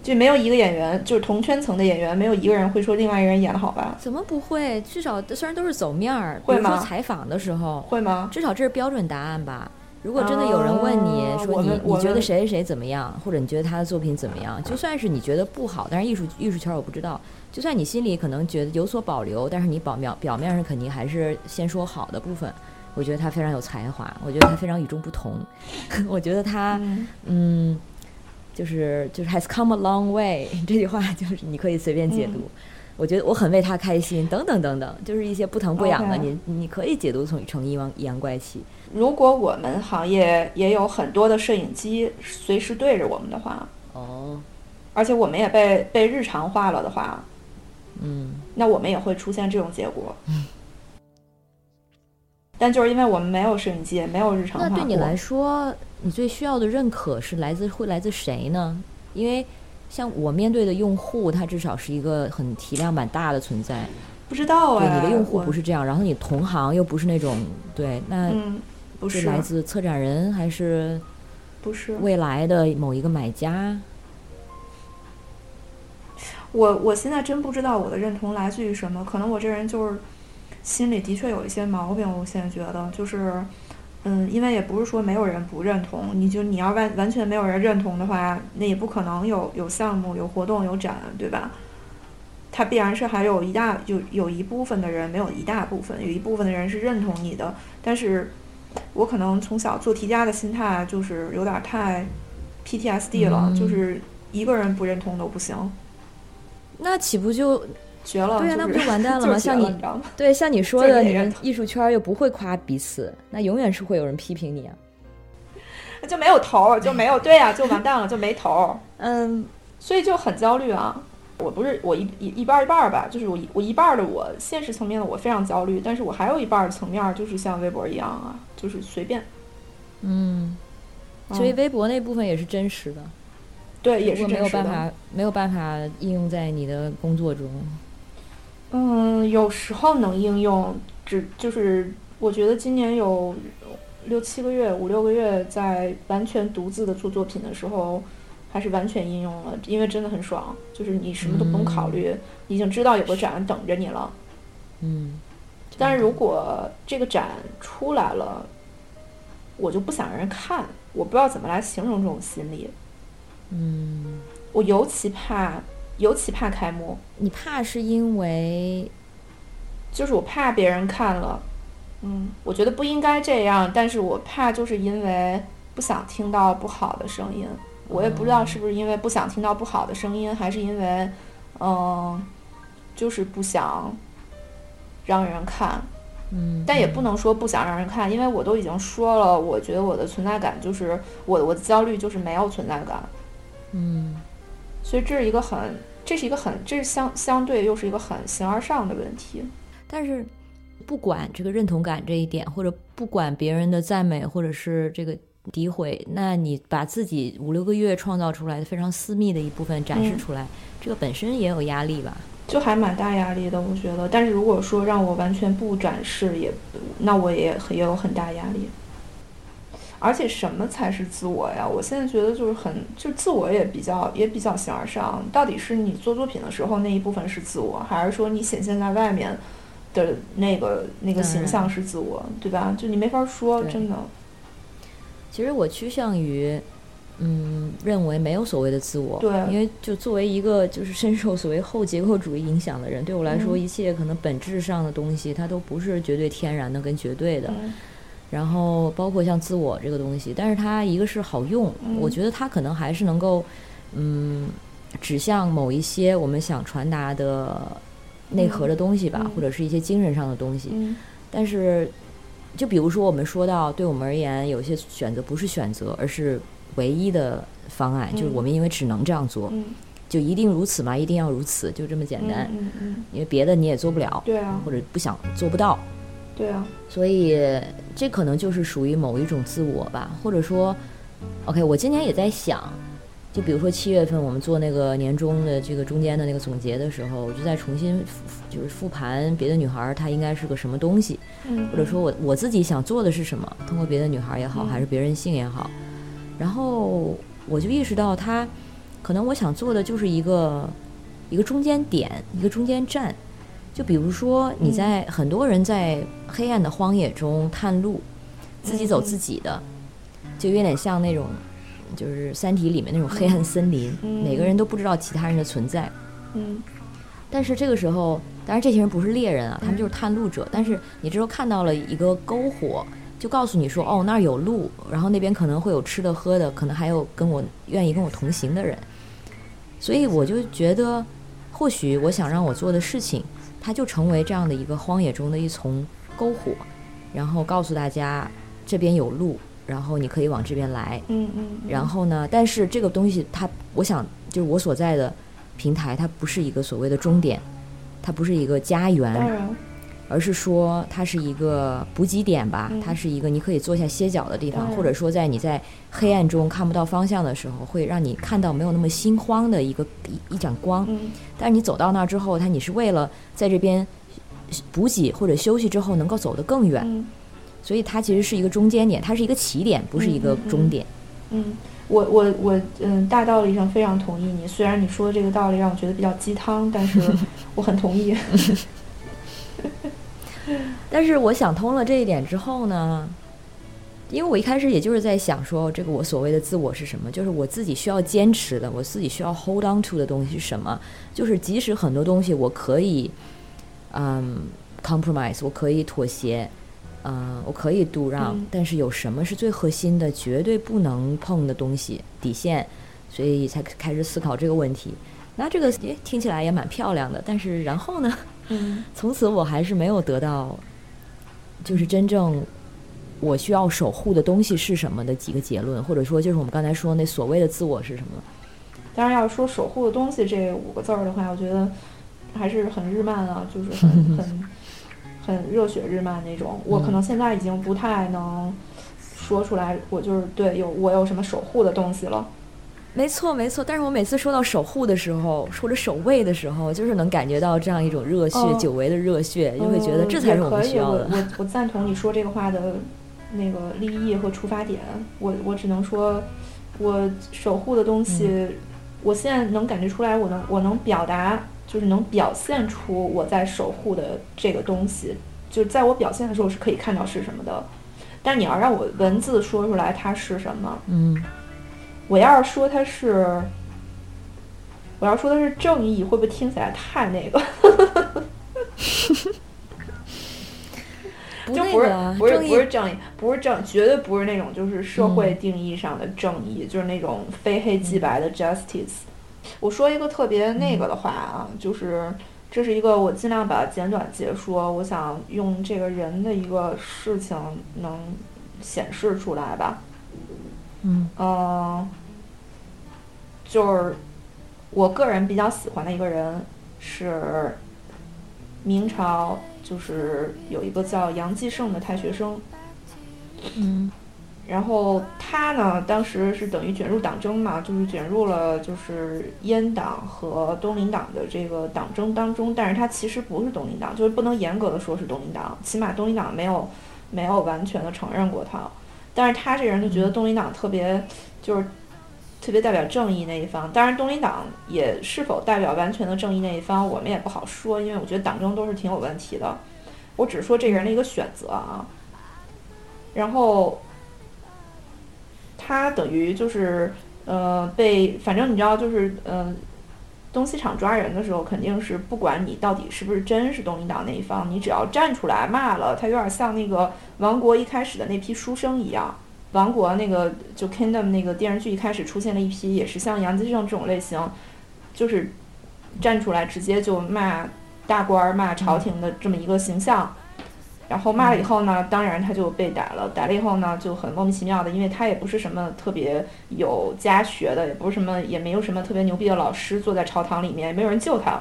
就没有一个演员，就是同圈层的演员，没有一个人会说另外一个人演的好吧？怎么不会？至少虽然都是走面儿，会吗？采访的时候会吗？至少这是标准答案吧？如果真的有人问你说你你觉得谁谁谁怎么样，或者你觉得他的作品怎么样，就算是你觉得不好，但是艺术艺术圈我不知道，就算你心里可能觉得有所保留，但是你表表表面上肯定还是先说好的部分。我觉得他非常有才华，我觉得他非常与众不同，我觉得他嗯。就是就是 has come a long way 这句话就是你可以随便解读，我觉得我很为他开心等等等等，就是一些不疼不痒的，你你可以解读成成阴阳阴阳怪气。如果我们行业也有很多的摄影机随时对着我们的话，哦，而且我们也被被日常化了的话，嗯，那我们也会出现这种结果。但就是因为我们没有摄影机，没有日常化。那对你来说，你最需要的认可是来自会来自谁呢？因为像我面对的用户，他至少是一个很体量蛮大的存在。不知道哎，你的用户不是这样，然后你同行又不是那种对，那不是来自策展人还是不是未来的某一个买家？我我现在真不知道我的认同来自于什么，可能我这人就是。心里的确有一些毛病，我现在觉得就是，嗯，因为也不是说没有人不认同，你就你要完完全没有人认同的话，那也不可能有有项目、有活动、有展，对吧？它必然是还有一大有有一部分的人没有一大部分，有一部分的人是认同你的，但是我可能从小做题家的心态就是有点太 PTSD 了，就是一个人不认同都不行，那岂不就？绝了，对呀，那不就完蛋了吗？像你，对，像你说的，你们艺术圈又不会夸彼此，那永远是会有人批评你啊。就没有头，就没有对呀，就完蛋了，就没头。嗯，所以就很焦虑啊。我不是我一一一半一半吧，就是我我一半的我现实层面的我非常焦虑，但是我还有一半层面就是像微博一样啊，就是随便。嗯，所以微博那部分也是真实的。对，也是没有办法没有办法应用在你的工作中。嗯，有时候能应用，只就是我觉得今年有六七个月、五六个月在完全独自的做作品的时候，还是完全应用了，因为真的很爽，就是你什么都不用考虑，已经知道有个展等着你了。嗯，但是如果这个展出来了，我就不想让人看，我不知道怎么来形容这种心理。嗯，我尤其怕。尤其怕开幕，你怕是因为，就是我怕别人看了，嗯，我觉得不应该这样，但是我怕就是因为不想听到不好的声音，我也不知道是不是因为不想听到不好的声音，还是因为，嗯，就是不想让人看，嗯，但也不能说不想让人看，因为我都已经说了，我觉得我的存在感就是我我的焦虑就是没有存在感，嗯。所以这是一个很，这是一个很，这是相相对又是一个很形而上的问题。但是，不管这个认同感这一点，或者不管别人的赞美，或者是这个诋毁，那你把自己五六个月创造出来的非常私密的一部分展示出来，这个本身也有压力吧？就还蛮大压力的，我觉得。但是如果说让我完全不展示，也那我也也有很大压力。而且什么才是自我呀？我现在觉得就是很，就自我也比较也比较形而上。到底是你做作品的时候那一部分是自我，还是说你显现在外面的那个那个形象是自我，对吧？就你没法说，真的。其实我趋向于，嗯，认为没有所谓的自我。对因为就作为一个就是深受所谓后结构主义影响的人，对我来说，嗯一切可能本质上的东西，它都不是绝对天然的跟绝对的。嗯然后包括像自我这个东西，但是它一个是好用，嗯我觉得它可能还是能够，嗯，指向某一些我们想传达的内核的东西吧，嗯或者是一些精神上的东西。嗯但是，就比如说我们说到，对我们而言，有些选择不是选择，而是唯一的方案，就是嗯我们因为只能这样做，嗯，就一定如此嘛？一定要如此，就这么简单，嗯嗯，因为别的你也做不了，对啊或者不想做不到。对啊，所以这可能就是属于某一种自我吧，或者说，OK，我今年也在想，就比如说七月份我们做那个年终的这个中间的那个总结的时候，我就在重新复就是复盘别的女孩儿她应该是个什么东西，嗯，或者说我我自己想做的是什么，通过别的女孩儿也好，嗯还是别人性也好，然后我就意识到她可能我想做的就是一个一个中间点，一个中间站。就比如说，你嗯在很多人在黑暗的荒野中探路，自己走嗯自己的，就有点像那种，就是《三体》里面那种黑暗森林，嗯每个人都不知道其他人的存在。嗯但是这个时候，当然这些人不是猎人啊，他们就是探路者。但是你这时候看到了一个篝火，就告诉你说，哦，那儿有路，然后那边可能会有吃的喝的，可能还有跟我愿意跟我同行的人。所以我就觉得，或许我想让我做的事情，它就成为这样的一个荒野中的一丛篝火，然后告诉大家这边有路，然后你可以往这边来。嗯嗯，然后呢，但是这个东西它，我想就是我所在的平台，它不是一个所谓的终点，它不是一个家当园，然，而是说它是一个补给点吧，嗯它是一个你可以坐下歇脚的地方，或者说在你在黑暗中看不到方向的时候，会让你看到没有那么心慌的一个一一盏光。嗯但是你走到那儿之后，它你是为了在这边补给或者休息之后能够走得更远，嗯所以它其实是一个中间点，它是一个起点，不是一个终点。嗯，我我我嗯，大道理上非常同意你。虽然你说的这个道理让我觉得比较鸡汤，但是我很同意。但是我想通了这一点之后呢，因为我一开始也就是在想说，这个我所谓的自我是什么？就是我自己需要坚持的，我自己需要 hold on to 的东西是什么？就是即使很多东西我可以，嗯，compromise，我可以妥协，嗯，我可以度让，嗯但是有什么是最核心的、绝对不能碰的东西底线？所以才开始思考这个问题。那这个诶听起来也蛮漂亮的，但是然后呢？嗯从此我还是没有得到，就是真正我需要守护的东西是什么的几个结论，或者说就是我们刚才说那所谓的自我是什么？当然，要说守护的东西这五个字儿的话，我觉得还是很日漫啊，就是很 很很热血日漫那种。我可能现在已经不太能说出来，我就是对有我有什么守护的东西了。没错，没错。但是我每次说到守护的时候，或者守卫的时候，就是能感觉到这样一种热血，哦久违的热血，就会觉得嗯这才是我们需要的。我我我赞同你说这个话的那个立意和出发点。我我只能说，我守护的东西，嗯我现在能感觉出来，我能我能表达，就是能表现出我在守护的这个东西，就是在我表现的时候是可以看到是什么的。但你要让我文字说出来它是什么，嗯，我要是说它是，我要说它是正义，会不会听起来太那个？不就不是不是不是正义，不是正，绝对不是那种就是社会嗯定义上的正义，就是那种非黑即白的 justice。我说一个特别那个的话啊，就是这是一个我尽量把它简短解说，我想用这个人的一个事情能显示出来吧。嗯。嗯，就是我个人比较喜欢的一个人是明朝，就是有一个叫杨继盛的太学生，嗯。然后他呢，当时是等于卷入党争嘛，就是卷入了就是阉党和东林党的这个党争当中，但是他其实不是东林党，就是不能严格的说是东林党，起码东林党没有没有完全的承认过他，但是他这人就觉得东林党特别就是特别代表正义那一方，当然东林党也是否代表完全的正义那一方，我们也不好说，因为我觉得党争都是挺有问题的，我只是说这个人的一个选择啊，然后。他等于就是呃，被反正你知道，就是呃，东西厂抓人的时候，肯定是不管你到底是不是真是东林党那一方，你只要站出来骂了，他有点像那个王国一开始的那批书生一样。王国那个就 Kingdom 那个电视剧一开始出现了一批，也是像杨继盛这种类型，就是站出来直接就骂大官儿、骂朝廷的这么一个形象。然后骂了以后呢，当然他就被逮了。逮了以后呢，就很莫名其妙的，因为他也不是什么特别有家学的，也不是什么，也没有什么特别牛逼的老师坐在朝堂里面，也没有人救他。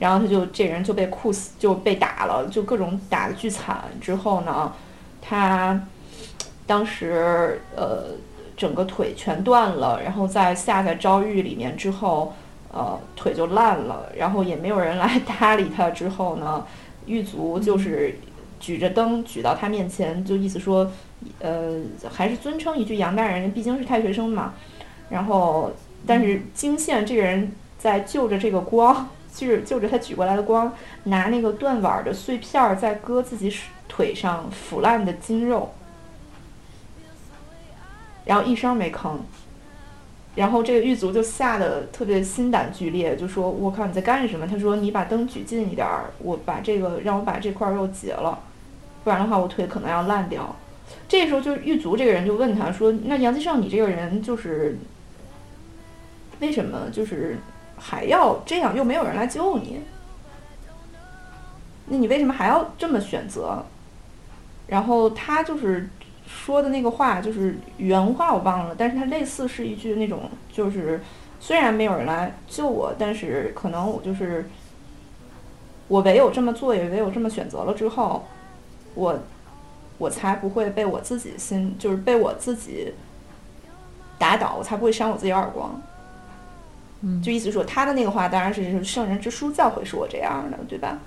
然后他就这人就被酷死，就被打了，就各种打的巨惨。之后呢，他当时呃整个腿全断了，然后在下在诏狱里面之后，呃腿就烂了，然后也没有人来搭理他。之后呢，狱卒就是。举着灯举到他面前，就意思说，呃，还是尊称一句杨大人，毕竟是太学生嘛。然后，但是金线这个人在就着这个光，就是就着他举过来的光，拿那个断碗的碎片儿在割自己腿上腐烂的筋肉，然后一声没吭。然后这个狱卒就吓得特别心胆俱裂，就说：“我靠，你在干什么？”他说：“你把灯举近一点儿，我把这个让我把这块肉截了。”不然的话，我腿可能要烂掉。这时候，就狱卒这个人就问他说：“那杨继胜，你这个人就是为什么就是还要这样？又没有人来救你，那你为什么还要这么选择？”然后他就是说的那个话，就是原话我忘了，但是他类似是一句那种，就是虽然没有人来救我，但是可能我就是我唯有这么做，也唯有这么选择了之后。我，我才不会被我自己心，就是被我自己打倒，我才不会扇我自己耳光。嗯，就意思说，他的那个话当然是圣人之书教诲是我这样的，对吧？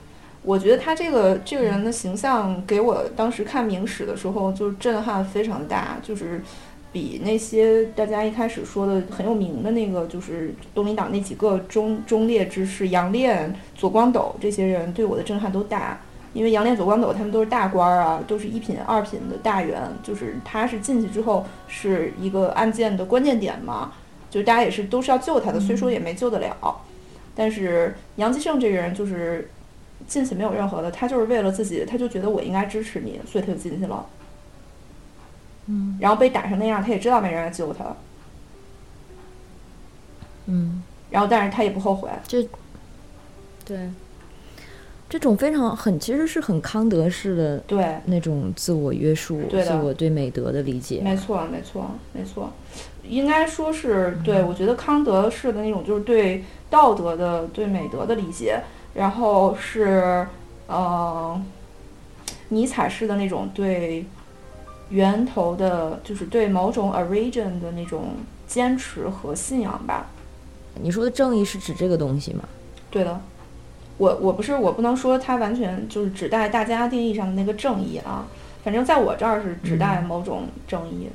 我觉得他这个这个人的形象给我当时看明史的时候就震撼非常大，就是比那些大家一开始说的很有名的那个，就是东林党那几个忠忠烈之士杨炼、左光斗这些人对我的震撼都大。因为杨炼、左光斗他们都是大官儿啊，都是一品、二品的大员，就是他是进去之后是一个案件的关键点嘛，就大家也是都是要救他的，虽说也没救得了。但是杨继盛这个人就是进去没有任何的，他就是为了自己，他就觉得我应该支持你，所以他就进去了。嗯，然后被打成那样，他也知道没人来救他。嗯，然后但是他也不后悔。这，对。这种非常很，其实是很康德式的，对那种自我约束、自我对美德的理解。没错，没错，没错，应该说是对。我觉得康德式的那种就是对道德的、对美德的理解，然后是呃，尼采式的那种对源头的，就是对某种 origin 的那种坚持和信仰吧。你说的正义是指这个东西吗？对的。我我不是我不能说它完全就是指代大家定义上的那个正义啊，反正在我这儿是指代某种正义。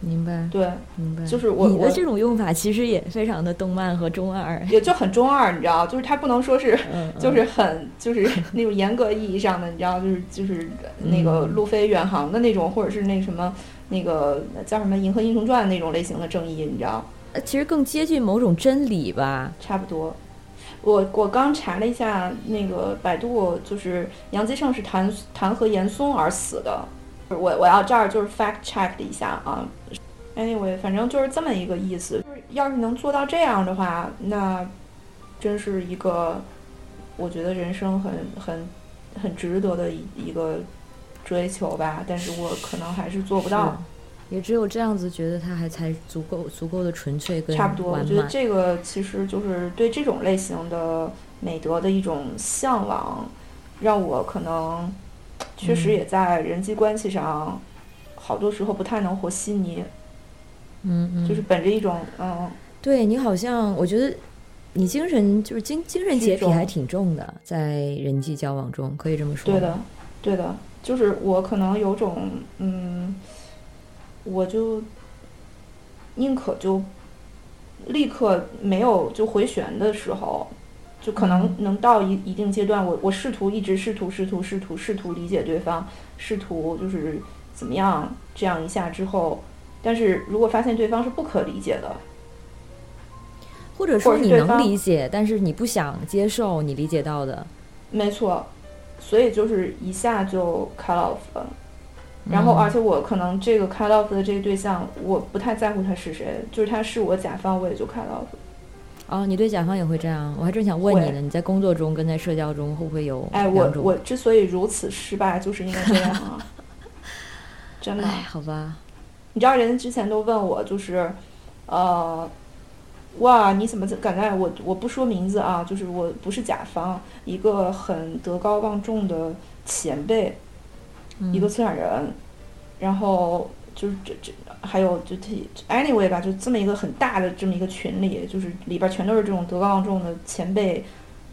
明白。对，明白。就是我你的这种用法其实也非常的动漫和中二，也就很中二，你知道，就是它不能说是，就是很就是那种严格意义上的，你知道，就是就是那个路飞远航的那种，或者是那什么那个叫什么《银河英雄传》那种类型的正义，你知道？呃，其实更接近某种真理吧，差不多。我我刚查了一下，那个百度就是杨基胜是弹弹劾严嵩而死的。我我要这儿就是 fact check 一下啊。Anyway，反正就是这么一个意思。就是要是能做到这样的话，那真是一个我觉得人生很很很值得的一一个追求吧。但是我可能还是做不到。也只有这样子，觉得他还才足够足够的纯粹跟差不多。我觉得这个其实就是对这种类型的美德的一种向往，让我可能确实也在人际关系上，好多时候不太能和稀泥。嗯嗯，就是本着一种嗯，对你好像我觉得你精神就是精精神洁癖还挺重的，在人际交往中可以这么说。对的，对的，就是我可能有种嗯。我就宁可就立刻没有就回旋的时候，就可能能到一一定阶段，我我试图一直试图试图试图试图理解对方，试图就是怎么样，这样一下之后，但是如果发现对方是不可理解的，或者说你能理解，但是你不想接受你理解到的，没错，所以就是一下就 cut off 了。然后，嗯而且我可能这个 cut off 的这个对象，我不太在乎他是谁，就是他是我甲方，我也就 cut off 了。哦，你对甲方也会这样？我还正想问你呢，你在工作中跟在社交中会不会有哎，我？我之所以如此失败，就是因为这样啊，真的。哎，好吧，你知道人家之前都问我，就是，呃，哇，你怎么敢在我我不说名字啊，就是我不是甲方，一个很德高望重的前辈，一个嗯策展人，然后就是这这还有就他 anyway 吧，就这么一个很大的这么一个群里，就是里边全都是这种德高望重的前辈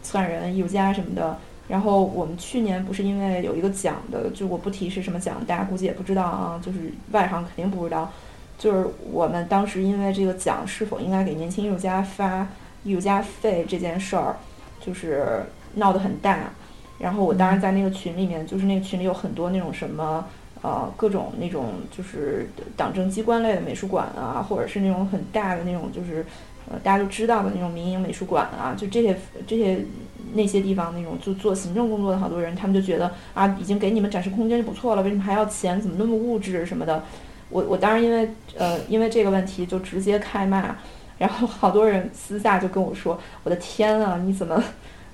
策展人、艺术家什么的。然后我们去年不是因为有一个奖的，就我不提是什么奖，大家估计也不知道啊，就是外行肯定不知道。就是我们当时因为这个奖是否应该给年轻艺术家发艺术家费这件事儿，就是闹得很大。然后我当时在那个群里面，就是那个群里有很多那种什么呃各种那种就是党政机关类的美术馆啊，或者是那种很大的那种就是呃大家都知道的那种民营美术馆啊，就这些这些那些地方那种就做行政工作的好多人，他们就觉得啊已经给你们展示空间就不错了，为什么还要钱？怎么那么物质什么的？我我当时因为呃因为这个问题就直接开骂，然后好多人私下就跟我说：“我的天啊，你怎么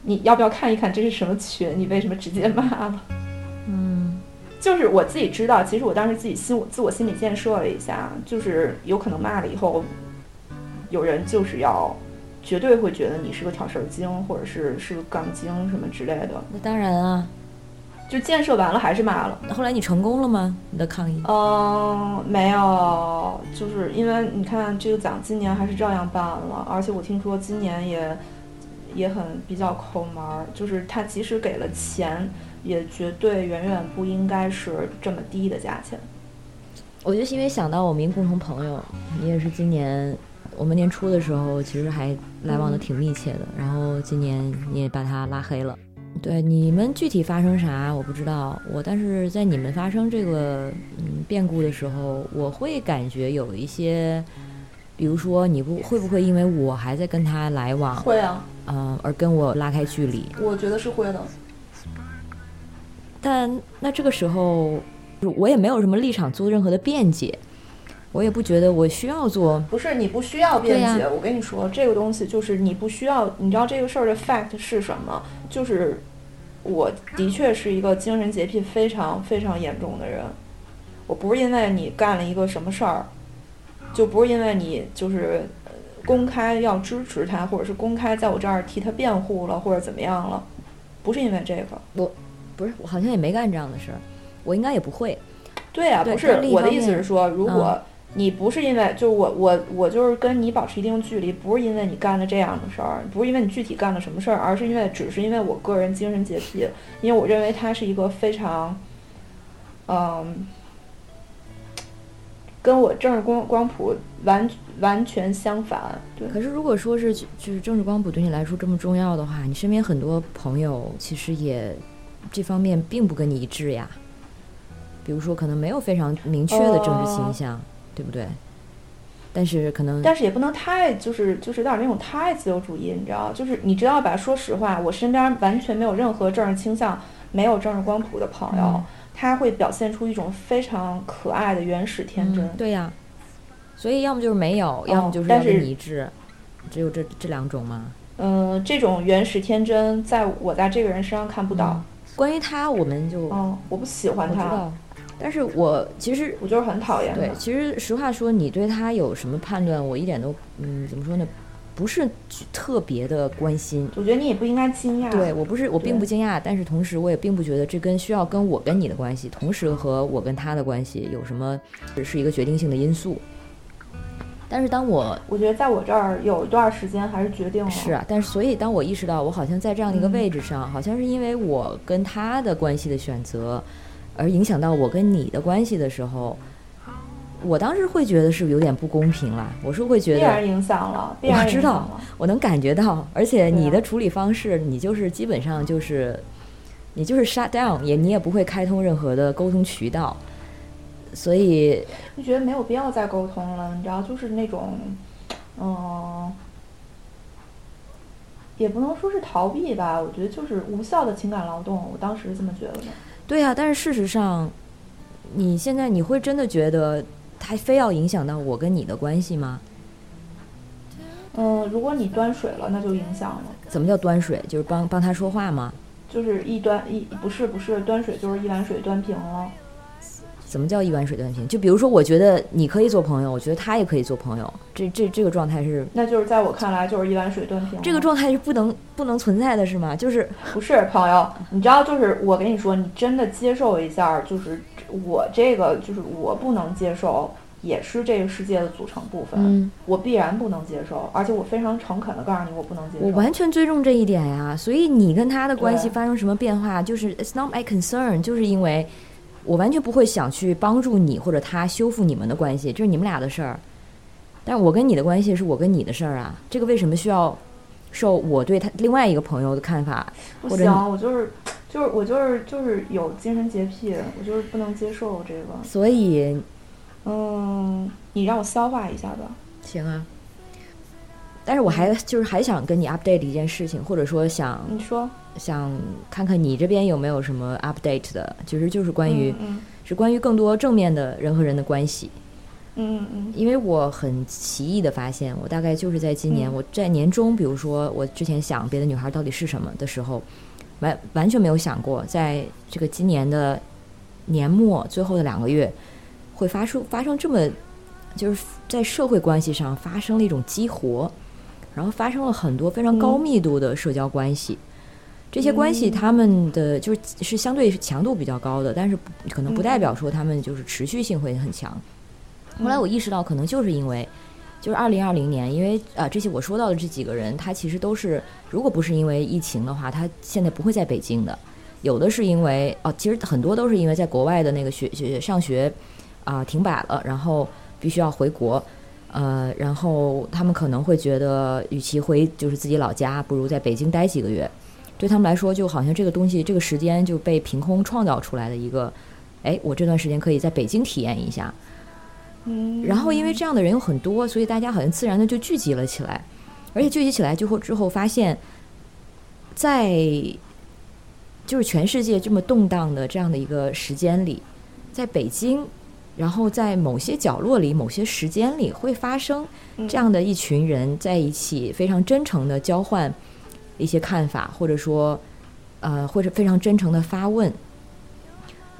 你要不要看一看这是什么群？你为什么直接骂了？”嗯，就是我自己知道，其实我当时自己心我自我心理建设了一下，就是有可能骂了以后，有人就是要绝对会觉得你是个挑事儿精，或者是是个杠精什么之类的。那当然啊。就建设完了还是骂了。后来你成功了吗？你的抗议？嗯，没有，就是因为你看这个奖今年还是照样办了，而且我听说今年也也很比较抠门儿，就是他即使给了钱，也绝对远远不应该是这么低的价钱。我就是因为想到我们一个共同朋友，你也是今年我们年初的时候，其实还来往的挺密切的，然后今年你也把他拉黑了。对你们具体发生啥我不知道，我但是在你们发生这个嗯变故的时候，我会感觉有一些，比如说你不会不会因为我还在跟他来往，会啊，呃，而跟我拉开距离？我觉得是会的。但那这个时候，我也没有什么立场做任何的辩解，我也不觉得我需要做。不是你不需要辩解，我跟你说，这个东西就是你不需要，你知道这个事儿的 fact 是什么？就是我的确是一个精神洁癖非常非常严重的人，我不是因为你干了一个什么事儿，就不是因为你就是呃公开要支持他，或者是公开在我这儿替他辩护了，或者怎么样了，不是因为这个。我不是，我好像也没干这样的事儿，我应该也不会。对啊、对不是我的意思是说，如果你不是因为，就我我我就是跟你保持一定距离，不是因为你干了这样的事儿，不是因为你具体干了什么事儿，而是因为只是因为我个人精神洁癖，因为我认为他是一个非常，嗯，跟我政治光光谱完完全相反。对，可是如果说是就是政治光谱对你来说这么重要的话，你身边很多朋友其实也这方面并不跟你一致呀。比如说，可能没有非常明确的政治倾向，对不对？但是可能但是也不能太就是就是有点那种太自由主义，你知道？就是你知道吧？说实话，我身边完全没有任何政治倾向、没有政治光谱的朋友，嗯他会表现出一种非常可爱的原始天真。嗯对呀。所以要么就是没有，要么就是要但是跟你一致，只有这这两种吗？嗯，这种原始天真，在我在这个人身上看不到。关于他，我们就嗯，我不喜欢他，但是我其实我就是很讨厌对，。其实实话说，你对他有什么判断，我一点都嗯，怎么说呢？不是特别的关心。我觉得你也不应该惊讶。对我不是，我并不惊讶，但是同时我也并不觉得这跟需要跟我跟你的关系，同时和我跟他的关系有什么是一个决定性的因素。但是当我我觉得在我这儿有一段时间还是决定了。是啊，但是所以当我意识到我好像在这样的一个嗯位置上，好像是因为我跟他的关系的选择，而影响到我跟你的关系的时候，我当时会觉得是有点不公平了。我是会觉得必然影响了，必然我知道影响了。我能感觉到，而且你的处理方式，你就是基本上就是，你就是 shut down，也你也不会开通任何的沟通渠道。所以就觉得没有必要再沟通了，你知道，就是那种，嗯，也不能说是逃避吧，我觉得就是无效的情感劳动，我当时是这么觉得的。对啊，但是事实上，你现在你会真的觉得他非要影响到我跟你的关系吗？嗯，如果你端水了，那就影响了。怎么叫端水？就是帮帮他说话吗？就是一端一不是不是端水，就是一碗水端平了。怎么叫一碗水端平？就比如说，我觉得你可以做朋友，我觉得他也可以做朋友，这这这个状态是？那就是在我看来，就是一碗水端平。这个状态是不能不能存在的，是吗？就是不是朋友？你知道，就是我跟你说，你真的接受一下，就是我这个，就是我不能接受。也是这个世界的组成部分，我必然不能接受，而且我非常诚恳的告诉你，我不能接受。我完全尊重这一点呀，所以你跟他的关系发生什么变化，就是 it's not my concern，就是因为我完全不会想去帮助你或者他修复你们的关系，这是你们俩的事儿。但我跟你的关系是我跟你的事儿啊，这个为什么需要受我对他另外一个朋友的看法？不行，我就是就是我就是就是有精神洁癖，我就是不能接受这个。所以。嗯，你让我消化一下吧。行啊，但是我还就是还想跟你 update 一件事情，或者说想你说。想看看你这边有没有什么 update 的，其实就是关于是关于更多正面的人和人的关系。嗯嗯，因为我很奇异的发现，我大概就是在今年，我在年终，比如说我之前想别的女孩到底是什么的时候，完完全没有想过，在这个今年的年末最后的两个月。会发出发生这么，就是在社会关系上发生了一种激活，然后发生了很多非常高密度的社交关系。这些关系他们的就是是相对强度比较高的，但是可能不代表说他们就是持续性会很强。后来我意识到，可能就是因为就是二零二零年，因为啊这些我说到的这几个人，他其实都是如果不是因为疫情的话，他现在不会在北京的。有的是因为哦，其实很多都是因为在国外的那个学学上学。啊，停摆了，然后必须要回国，呃，然后他们可能会觉得，与其回就是自己老家，不如在北京待几个月。对他们来说，就好像这个东西，这个时间就被凭空创造出来的一个，哎，我这段时间可以在北京体验一下。嗯。然后因为这样的人有很多，所以大家好像自然的就聚集了起来，而且聚集起来之后，之后发现，在就是全世界这么动荡的这样的一个时间里，在北京。然后在某些角落里、某些时间里，会发生这样的一群人在一起，非常真诚的交换一些看法，或者说，呃，或者非常真诚的发问。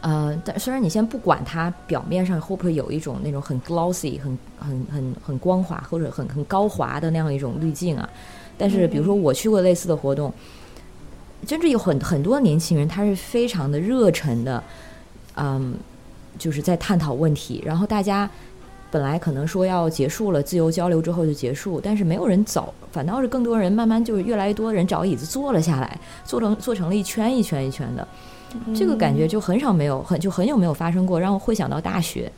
呃，但虽然你先不管它表面上会不会有一种那种很 glossy、很很很很光滑或者很很高华的那样一种滤镜啊，但是比如说我去过类似的活动，甚至有很很多年轻人，他是非常的热忱的，嗯。就是在探讨问题，然后大家本来可能说要结束了，自由交流之后就结束，但是没有人走，反倒是更多人慢慢就是越来越多人找椅子坐了下来，坐成坐成了一圈一圈一圈的，这个感觉就很少没有很就很久没有发生过，让我会想到大学。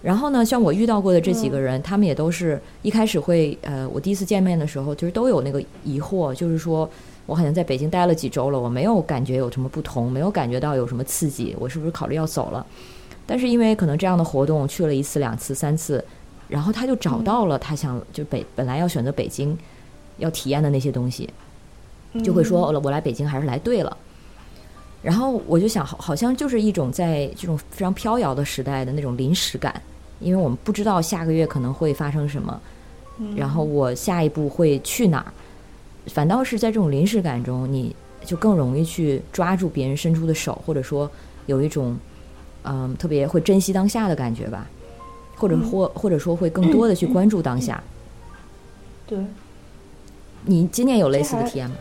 然后呢，像我遇到过的这几个人，他们也都是一开始会呃，我第一次见面的时候就是都有那个疑惑，就是说我好像在北京待了几周了，我没有感觉有什么不同，没有感觉到有什么刺激，我是不是考虑要走了？但是因为可能这样的活动去了一次、两次、三次，然后他就找到了他想就北本来要选择北京要体验的那些东西，就会说我来北京还是来对了。然后我就想，好好像就是一种在这种非常飘摇的时代的那种临时感，因为我们不知道下个月可能会发生什么，然后我下一步会去哪儿，反倒是在这种临时感中，你就更容易去抓住别人伸出的手，或者说有一种。嗯，特别会珍惜当下的感觉吧，或者或或者说会更多的去关注当下。对，你今年有类似的体验吗？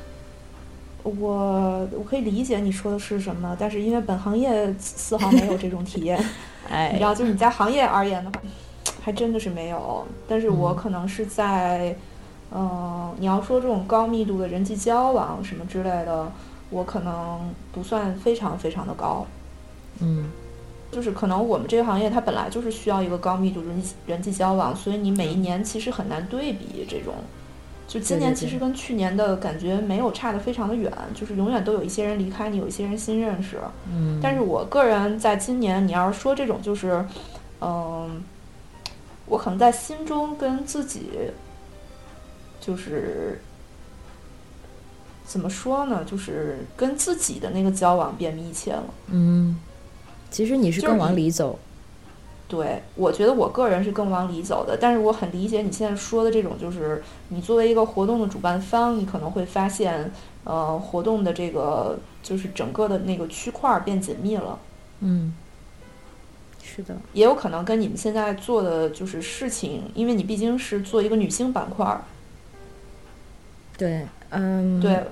我我可以理解你说的是什么，但是因为本行业丝毫没有这种体验。哎，你知道，就是你在行业而言的话，还真的是没有。但是我可能是在，嗯，你要说这种高密度的人际交往什么之类的，我可能不算非常非常的高。嗯。就是可能我们这个行业它本来就是需要一个高密度人人际交往，所以你每一年其实很难对比这种，就今年其实跟去年的感觉没有差的非常的远，就是永远都有一些人离开你，有一些人新认识。嗯，但是我个人在今年，你要是说这种就是，嗯，我可能在心中跟自己，就是怎么说呢？就是跟自己的那个交往变密切了。嗯，其实你是更往里走。对，我觉得我个人是更往里走的，但是我很理解你现在说的这种，就是你作为一个活动的主办方，你可能会发现，呃，活动的这个就是整个的那个区块变紧密了。嗯，是的，也有可能跟你们现在做的就是事情，因为你毕竟是做一个女性板块。对，嗯，对。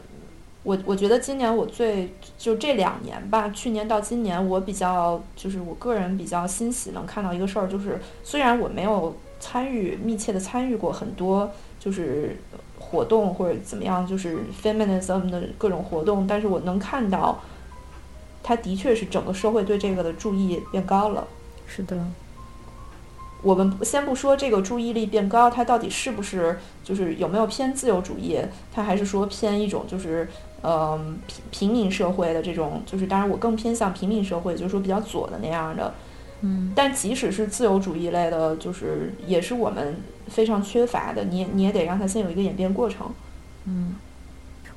我我觉得今年我最就这两年吧，去年到今年，我比较就是我个人比较欣喜能看到一个事儿，就是虽然我没有参与密切的参与过很多就是活动或者怎么样，就是 feminism 的各种活动，但是我能看到，它的确是整个社会对这个的注意变高了。是的。我们先不说这个注意力变高，它到底是不是就是有没有偏自由主义，它还是说偏一种就是。呃，平平民社会的这种，就是当然我更偏向平民社会，就是说比较左的那样的。嗯，但即使是自由主义类的，就是也是我们非常缺乏的。你也你也得让它先有一个演变过程。嗯，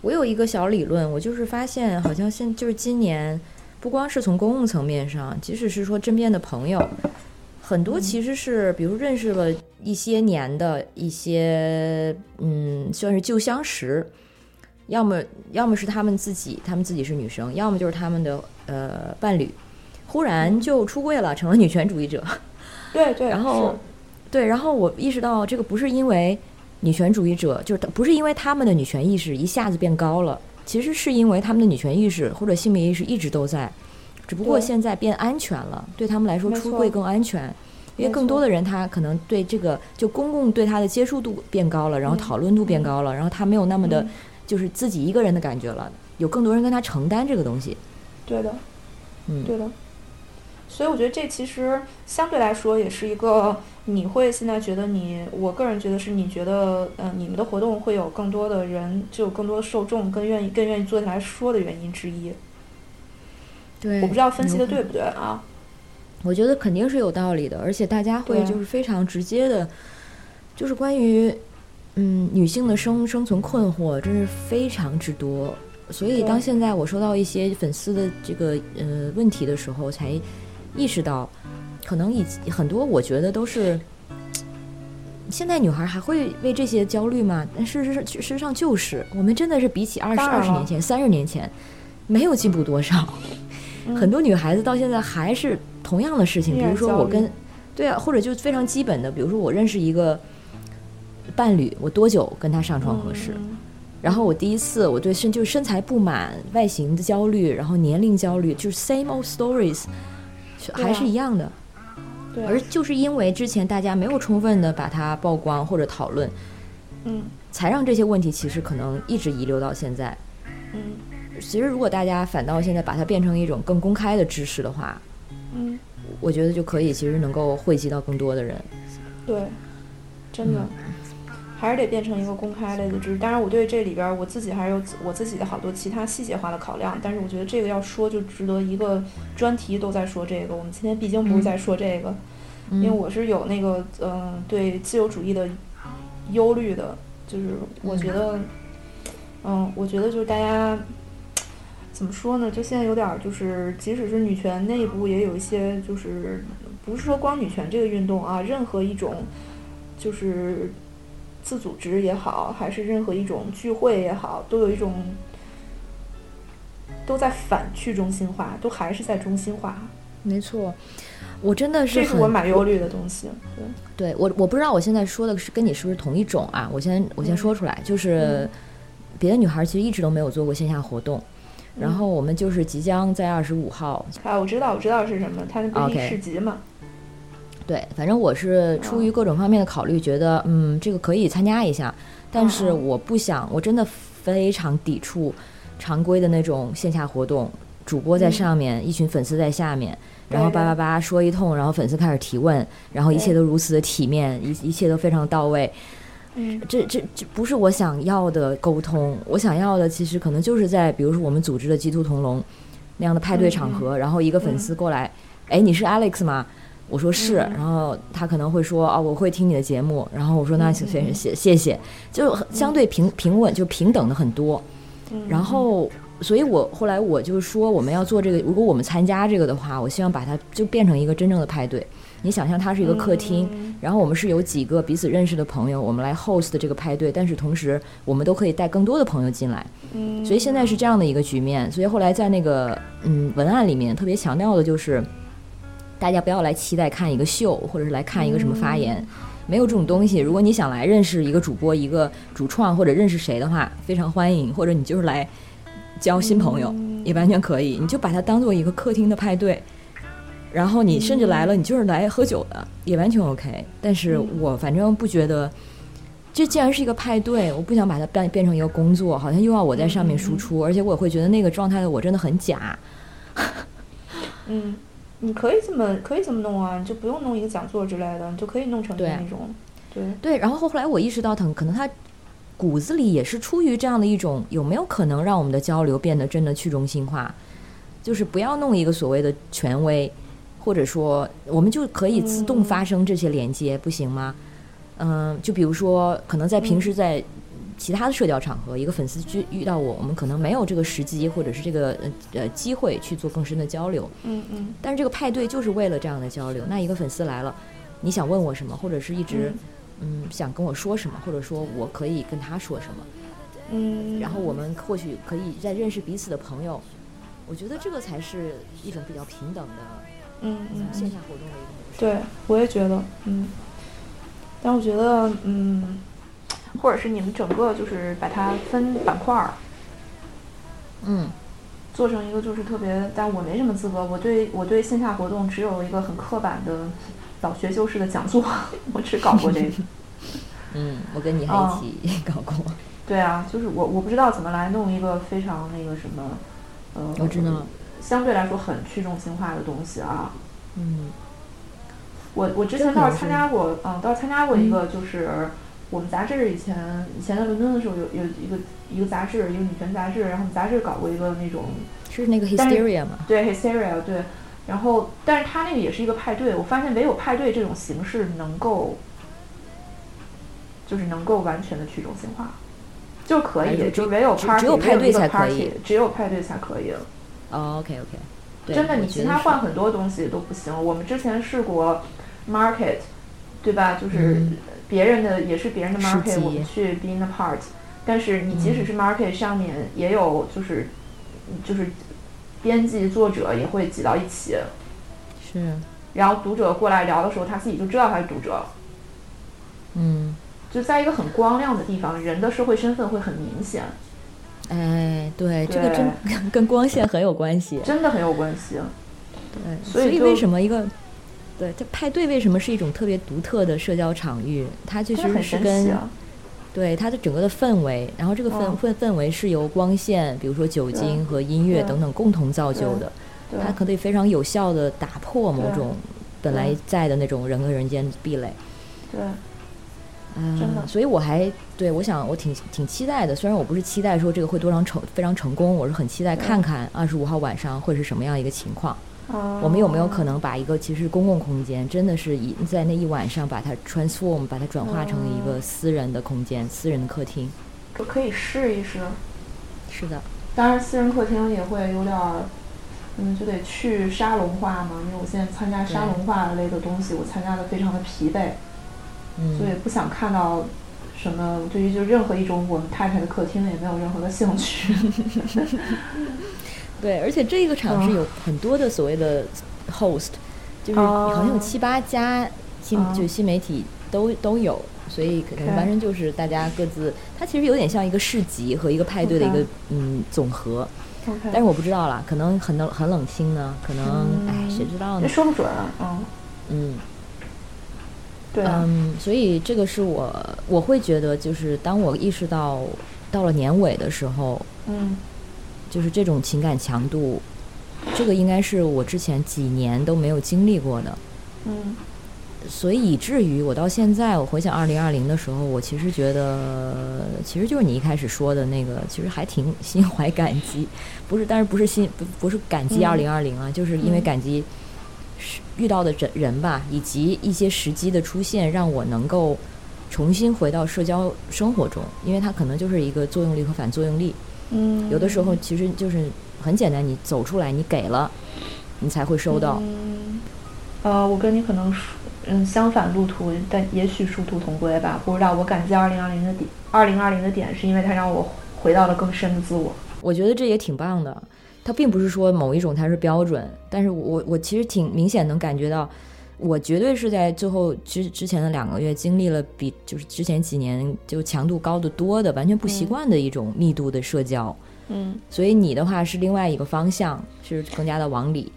我有一个小理论，我就是发现，好像现就是今年，不光是从公共层面上，即使是说身边的朋友，很多其实是比如认识了一些年的一些，嗯，算是旧相识。要么要么是他们自己，他们自己是女生，要么就是他们的呃伴侣，忽然就出柜了，成了女权主义者。对对。然后，对，然后我意识到这个不是因为女权主义者，就是不是因为他们的女权意识一下子变高了，其实是因为他们的女权意识或者性别意识一直都在，只不过现在变安全了，对他们来说出柜更安全，因为更多的人他可能对这个就公共对他的接触度变高了，然后讨论度变高了，然后他没有那么的。就是自己一个人的感觉了，有更多人跟他承担这个东西。对的，嗯，对的。所以我觉得这其实相对来说也是一个，你会现在觉得你，我个人觉得是你觉得，嗯，你们的活动会有更多的人，就有更多的受众，更愿意更愿意坐下来说的原因之一。对，我不知道分析的对不对啊？我觉得肯定是有道理的，而且大家会就是非常直接的，就是关于。嗯，女性的生生存困惑真是非常之多，所以当现在我收到一些粉丝的这个呃问题的时候，才意识到，可能以很多我觉得都是，现在女孩还会为这些焦虑吗？但事实上，事实上就是我们真的是比起二十二十年前、三十年前，没有进步多少。很多女孩子到现在还是同样的事情，比如说我跟，对啊，或者就非常基本的，比如说我认识一个。伴侣，我多久跟他上床合适？然后我第一次，我对身就是身材不满、外形的焦虑，然后年龄焦虑，就是 same old stories，还是一样的。对。而就是因为之前大家没有充分的把它曝光或者讨论，嗯，才让这些问题其实可能一直遗留到现在。嗯。其实如果大家反倒现在把它变成一种更公开的知识的话，嗯，我觉得就可以其实能够惠及到更多的人。对，真的。还是得变成一个公开类的知识。当然，我对这里边我自己还是有我自己的好多其他细节化的考量。但是，我觉得这个要说就值得一个专题都在说这个。我们今天毕竟不是在说这个，因为我是有那个嗯对自由主义的忧虑的。就是我觉得，嗯，我觉得就是大家怎么说呢？就现在有点就是，即使是女权内部也有一些就是，不是说光女权这个运动啊，任何一种就是。自组织也好，还是任何一种聚会也好，都有一种都在反去中心化，都还是在中心化。没错，我真的是这是我蛮忧虑的东西。对，对我我不知道我现在说的是跟你是不是同一种啊？我先我先说出来，就是别的女孩其实一直都没有做过线下活动，然后我们就是即将在二十五号啊，我知道我知道是什么，它那不是市集嘛。对，反正我是出于各种方面的考虑，觉得嗯，这个可以参加一下，但是我不想，我真的非常抵触常规的那种线下活动，主播在上面，一群粉丝在下面，然后叭叭叭说一通，然后粉丝开始提问，然后一切都如此的体面，一一切都非常到位，嗯。这这这不是我想要的沟通，我想要的其实可能就是在比如说我们组织的鸡兔同笼那样的派对场合，然后一个粉丝过来，哎，你是 Alex 吗？我说是，然后他可能会说啊，我会听你的节目，然后我说那谢谢谢谢谢，就相对平平稳就平等的很多，然后。所以我后来我就说，我们要做这个，如果我们参加这个的话，我希望把它就变成一个真正的派对。你想象它是一个客厅，然后我们是有几个彼此认识的朋友，我们来 host 这个派对，但是同时我们都可以带更多的朋友进来。嗯，所以现在是这样的一个局面。所以后来在那个嗯文案里面特别强调的就是，大家不要来期待看一个秀，或者是来看一个什么发言，没有这种东西。如果你想来认识一个主播、一个主创或者认识谁的话，非常欢迎。或者你就是来。交新朋友也完全可以，你就把它当做一个客厅的派对，然后你甚至来了，你就是来喝酒的，也完全 OK。但是我反正不觉得，这既然是一个派对，我不想把它变变成一个工作，好像又要我在上面输出，而且我会觉得那个状态的我真的很假。嗯，你可以这么可以这么弄啊，你就不用弄一个讲座之类的，你就可以弄成那种，对对。然后后来我意识到，可能他。骨子里也是出于这样的一种，有没有可能让我们的交流变得真的去中心化？就是不要弄一个所谓的权威，或者说我们就可以自动发生这些连接，不行吗？嗯，就比如说，可能在平时在其他的社交场合，一个粉丝遇遇到我，我们可能没有这个时机或者是这个呃呃机会去做更深的交流。嗯嗯。但是这个派对就是为了这样的交流。那一个粉丝来了，你想问我什么，或者是一直。嗯，想跟我说什么，或者说我可以跟他说什么，嗯，然后我们或许可以再认识彼此的朋友，我觉得这个才是一种比较平等的，嗯嗯，线下活动的一个模式。对，我也觉得，嗯，但我觉得，嗯，或者是你们整个就是把它分板块儿，嗯，做成一个就是特别，但我没什么资格，我对我对线下活动只有一个很刻板的。老学究式的讲座，我只搞过这个。嗯，我跟你还一起搞过。对啊，就是我我不知道怎么来弄一个非常那个什么，呃，我知道，相对来说很去中心化的东西啊。嗯。我我之前倒是参加过，嗯，倒是参加过一个，就是我们杂志以前以前在伦敦的时候有有一个一个杂志，一个女权杂志，然后我们杂志搞过一个那种，是那个 Hysteria 吗？对，Hysteria 对。然后，但是他那个也是一个派对。我发现唯有派对这种形式能够，就是能够完全的去中心化，就可以，就唯有 party，只有派对才可以，只有派对才可以。哦，OK OK，真的，你其他换很多东西都不行。我们之前试过 market，对吧？就是别人的也是别人的 market，我们去 being a part。但是你即使是 market 上面也有，就是就是。编辑作者也会挤到一起，是。然后读者过来聊的时候，他自己就知道他是读者。嗯。就在一个很光亮的地方，人的社会身份会很明显。哎，对，这个真 跟光线很有关系，真的很有关系。对，所以为什么一个，对，这派对为什么是一种特别独特的社交场域？它其实是跟。对它的整个的氛围，然后这个氛氛氛围是由光线，比如说酒精和音乐等等共同造就的，它可以非常有效的打破某种本来在的那种人和人间壁垒。对，嗯，所以我还对我想我挺挺期待的，虽然我不是期待说这个会多长成非常成功，我是很期待看看二十五号晚上会是什么样一个情况。我们有没有可能把一个其实公共空间，真的是一在那一晚上把它 transform，把它转化成一个私人的空间、私人的客厅？我可以试一试。是的。当然，私人客厅也会有点儿，嗯，就得去沙龙化嘛。因为我现在参加沙龙化类的东西，我参加的非常的疲惫，所以不想看到什么。对于就任何一种我们太太的客厅，也没有任何的兴趣。对，而且这个场是有很多的所谓的 host，就是好像有七八家新就新媒体都都有，所以可能完全就是大家各自，它其实有点像一个市集和一个派对的一个嗯总和。但是我不知道啦，可能很冷很冷清呢，可能哎谁知道呢？说不准啊，嗯。嗯，对嗯，所以这个是我我会觉得，就是当我意识到到了年尾的时候，嗯。就是这种情感强度，这个应该是我之前几年都没有经历过的。嗯，所以以至于我到现在，我回想二零二零的时候，我其实觉得，其实就是你一开始说的那个，其实还挺 心怀感激，不是，但是不是心不不是感激二零二零啊，就是因为感激是遇到的人人吧，以及一些时机的出现，让我能够重新回到社交生活中，因为它可能就是一个作用力和反作用力。嗯，有的时候其实就是很简单，你走出来，你给了，你才会收到。嗯，呃，我跟你可能嗯相反路途，但也许殊途同归吧。不知道，我感激二零二零的点，二零二零的点是因为它让我回到了更深的自我。我觉得这也挺棒的。它并不是说某一种它是标准，但是我我其实挺明显能感觉到，我绝对是在最后之之前的两个月经历了比就是之前几年就强度高得多的，完全不习惯的一种密度的社交。嗯，所以你的话是另外一个方向，是更加的往里。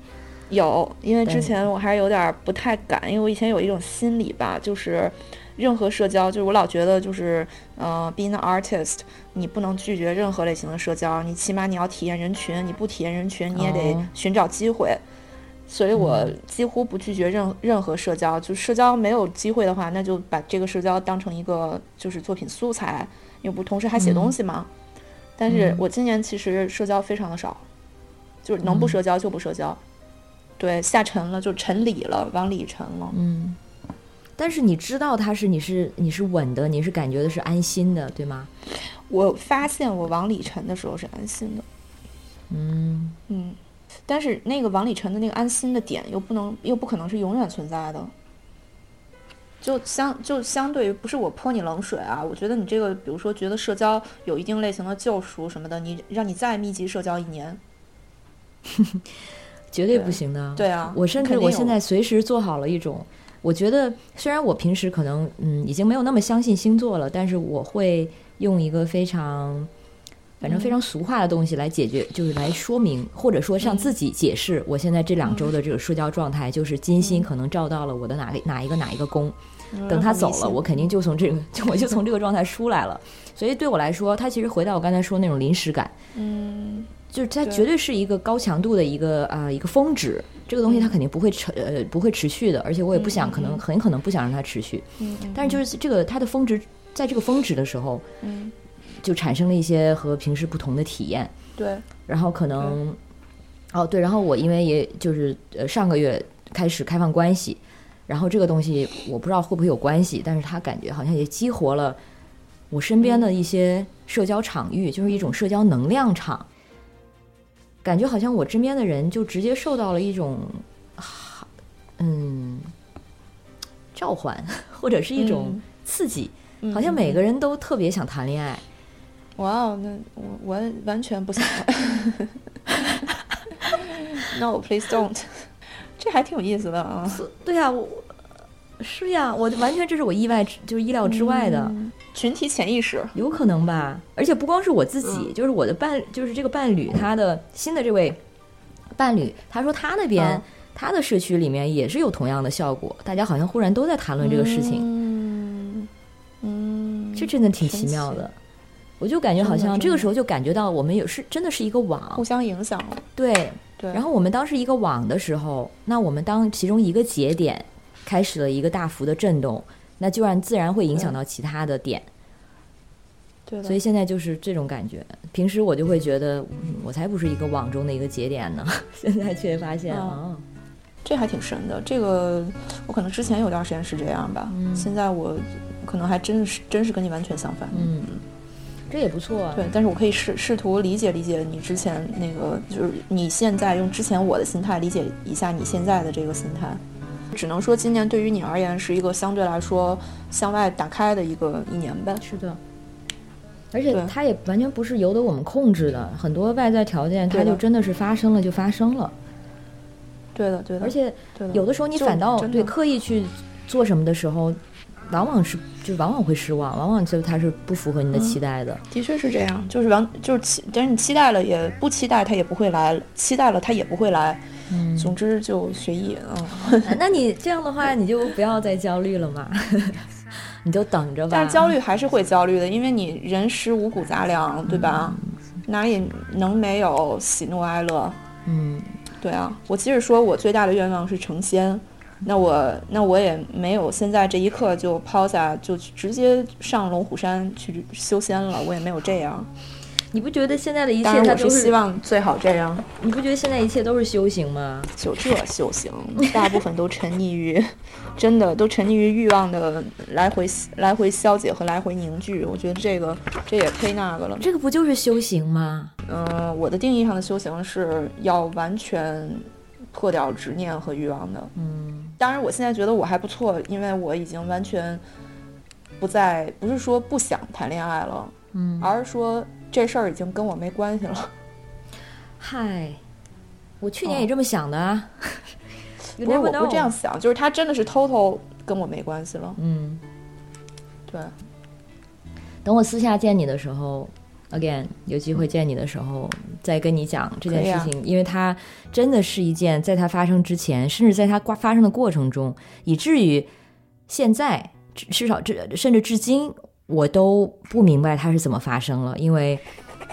有，因为之前我还是有点不太敢，因为我以前有一种心理吧，就是任何社交，就是我老觉得就是，呃，being an artist，你不能拒绝任何类型的社交，你起码你要体验人群，你不体验人群，你也得哦寻找机会。所以我嗯几乎不拒绝任任何社交，就社交没有机会的话，那就把这个社交当成一个就是作品素材，因为不同时还写东西嘛。但是嗯我今年其实社交非常的少，就是能不嗯社交就不社交。对，下沉了就沉里了，往里沉了。嗯，但是你知道他是你是你是稳的，你是感觉的是安心的，对吗？我发现我往里沉的时候是安心的，嗯嗯，但是那个王里晨的那个安心的点又不能又不可能是永远存在的。就相就相对于不是我泼你冷水啊，我觉得你这个，比如说觉得社交有一定类型的救赎什么的，你让你再密集社交一年，绝对对不行的。对啊我甚至我现在随时做好了一种，我觉得虽然我平时可能嗯已经没有那么相信星座了，但是我会用一个非常。反正非常俗化的东西来解决，就是来说明，或者说向自己解释，我现在这两周的这个社交状态，就是金星可能照到了我的哪个哪一个哪一个宫，等他走了，我肯定就从这个，就我就从这个状态出来了。所以对我来说，它其实回到我刚才说那种临时感，嗯。就是它绝对是一个高强度的一个啊、一个峰值，这个东西它肯定不会持呃不会持续的，而且我也不想，可能很可能不想让它持续。嗯，但是就是这个它的峰值，在这个峰值的时候，嗯就产生了一些和平时不同的体验，对，然后可能，哦对，然后我因为也就是呃上个月开始开放关系，然后这个东西我不知道会不会有关系，但是它感觉好像也激活了我身边的一些社交场域，就是一种社交能量场，感觉好像我身边的人就直接受到了一种，啊嗯，召唤或者是一种嗯。刺激，嗯好像每个人都特别想谈恋爱。哇哦，那我我完全不想。No, please don't。这还挺有意思的啊。对呀、我是呀，我完全这是我意外之就是意料之外的。嗯群体潜意识。有可能吧，而且不光是我自己，嗯就是我的伴，就是这个伴侣，他的新的这位伴侣，他说他那边、嗯他的社区里面也是有同样的效果，大家好像忽然都在谈论这个事情，嗯嗯，这真的挺奇妙的。我就感觉好像这个时候就感觉到我们有是真的是一个网互，相影响了。对。对，然后我们当时一个网的时候，那我们当其中一个节点开始了一个大幅的震动，那就然自然会影响到其他的点。对的所以现在就是这种感觉。平时我就会觉得，嗯，我才不是一个网中的一个节点呢。现在却发现，嗯哦，这还挺深的。这个我可能之前有段时间是这样吧，嗯现在我可能还真是真是跟你完全相反。嗯，这也不错啊。对，但是我可以试试图理解理解你之前那个，就是你现在用之前我的心态理解一下你现在的这个心态。只能说今年对于你而言是一个相对来说向外打开的一个一年呗。是的。而且它也完全不是由得我们控制的，很多外在条件它就真的是发生了就发生了，对的，对的。而且有的时候你反倒对刻意去做什么的时候，往往是就往往会失望，往往就它是不符合你的嗯期待的。的确是这样，就是往就是期，但是你期待了也不期待，他也不会来；期待了他也不会来。嗯，总之就随意，嗯。那你这样的话，你就不要再焦虑了嘛，你就等着吧。但是焦虑还是会焦虑的，因为你人食五谷杂粮，对吧？哪里能没有喜怒哀乐？嗯对啊，我即使说我最大的愿望是成仙，那我那我也没有现在这一刻就抛下，就直接上龙虎山去修仙了，我也没有这样。你不觉得现在的一切，他都是希望最好这样。你不觉得现在一切都是修行吗？就这修行，大部分都沉溺于，真的都沉溺于欲望的来回来回消解和来回凝聚。我觉得这个这也忒那个了。这个不就是修行吗？嗯，我的定义上的修行是要完全破掉执念和欲望的。嗯，当然，我现在觉得我还不错，因为我已经完全不再不是说不想谈恋爱了，嗯，而是说。这事儿已经跟我没关系了。嗨，我去年也这么想的啊。不是，我不这样想，就是他真的是偷偷跟我没关系了。嗯，对。等我私下见你的时候，again 有机会见你的时候，再跟你讲这件事情，因为它真的是一件在它发生之前，甚至在它发生的过程中，以至于现在至少至甚至至今。我都不明白它是怎么发生了，因为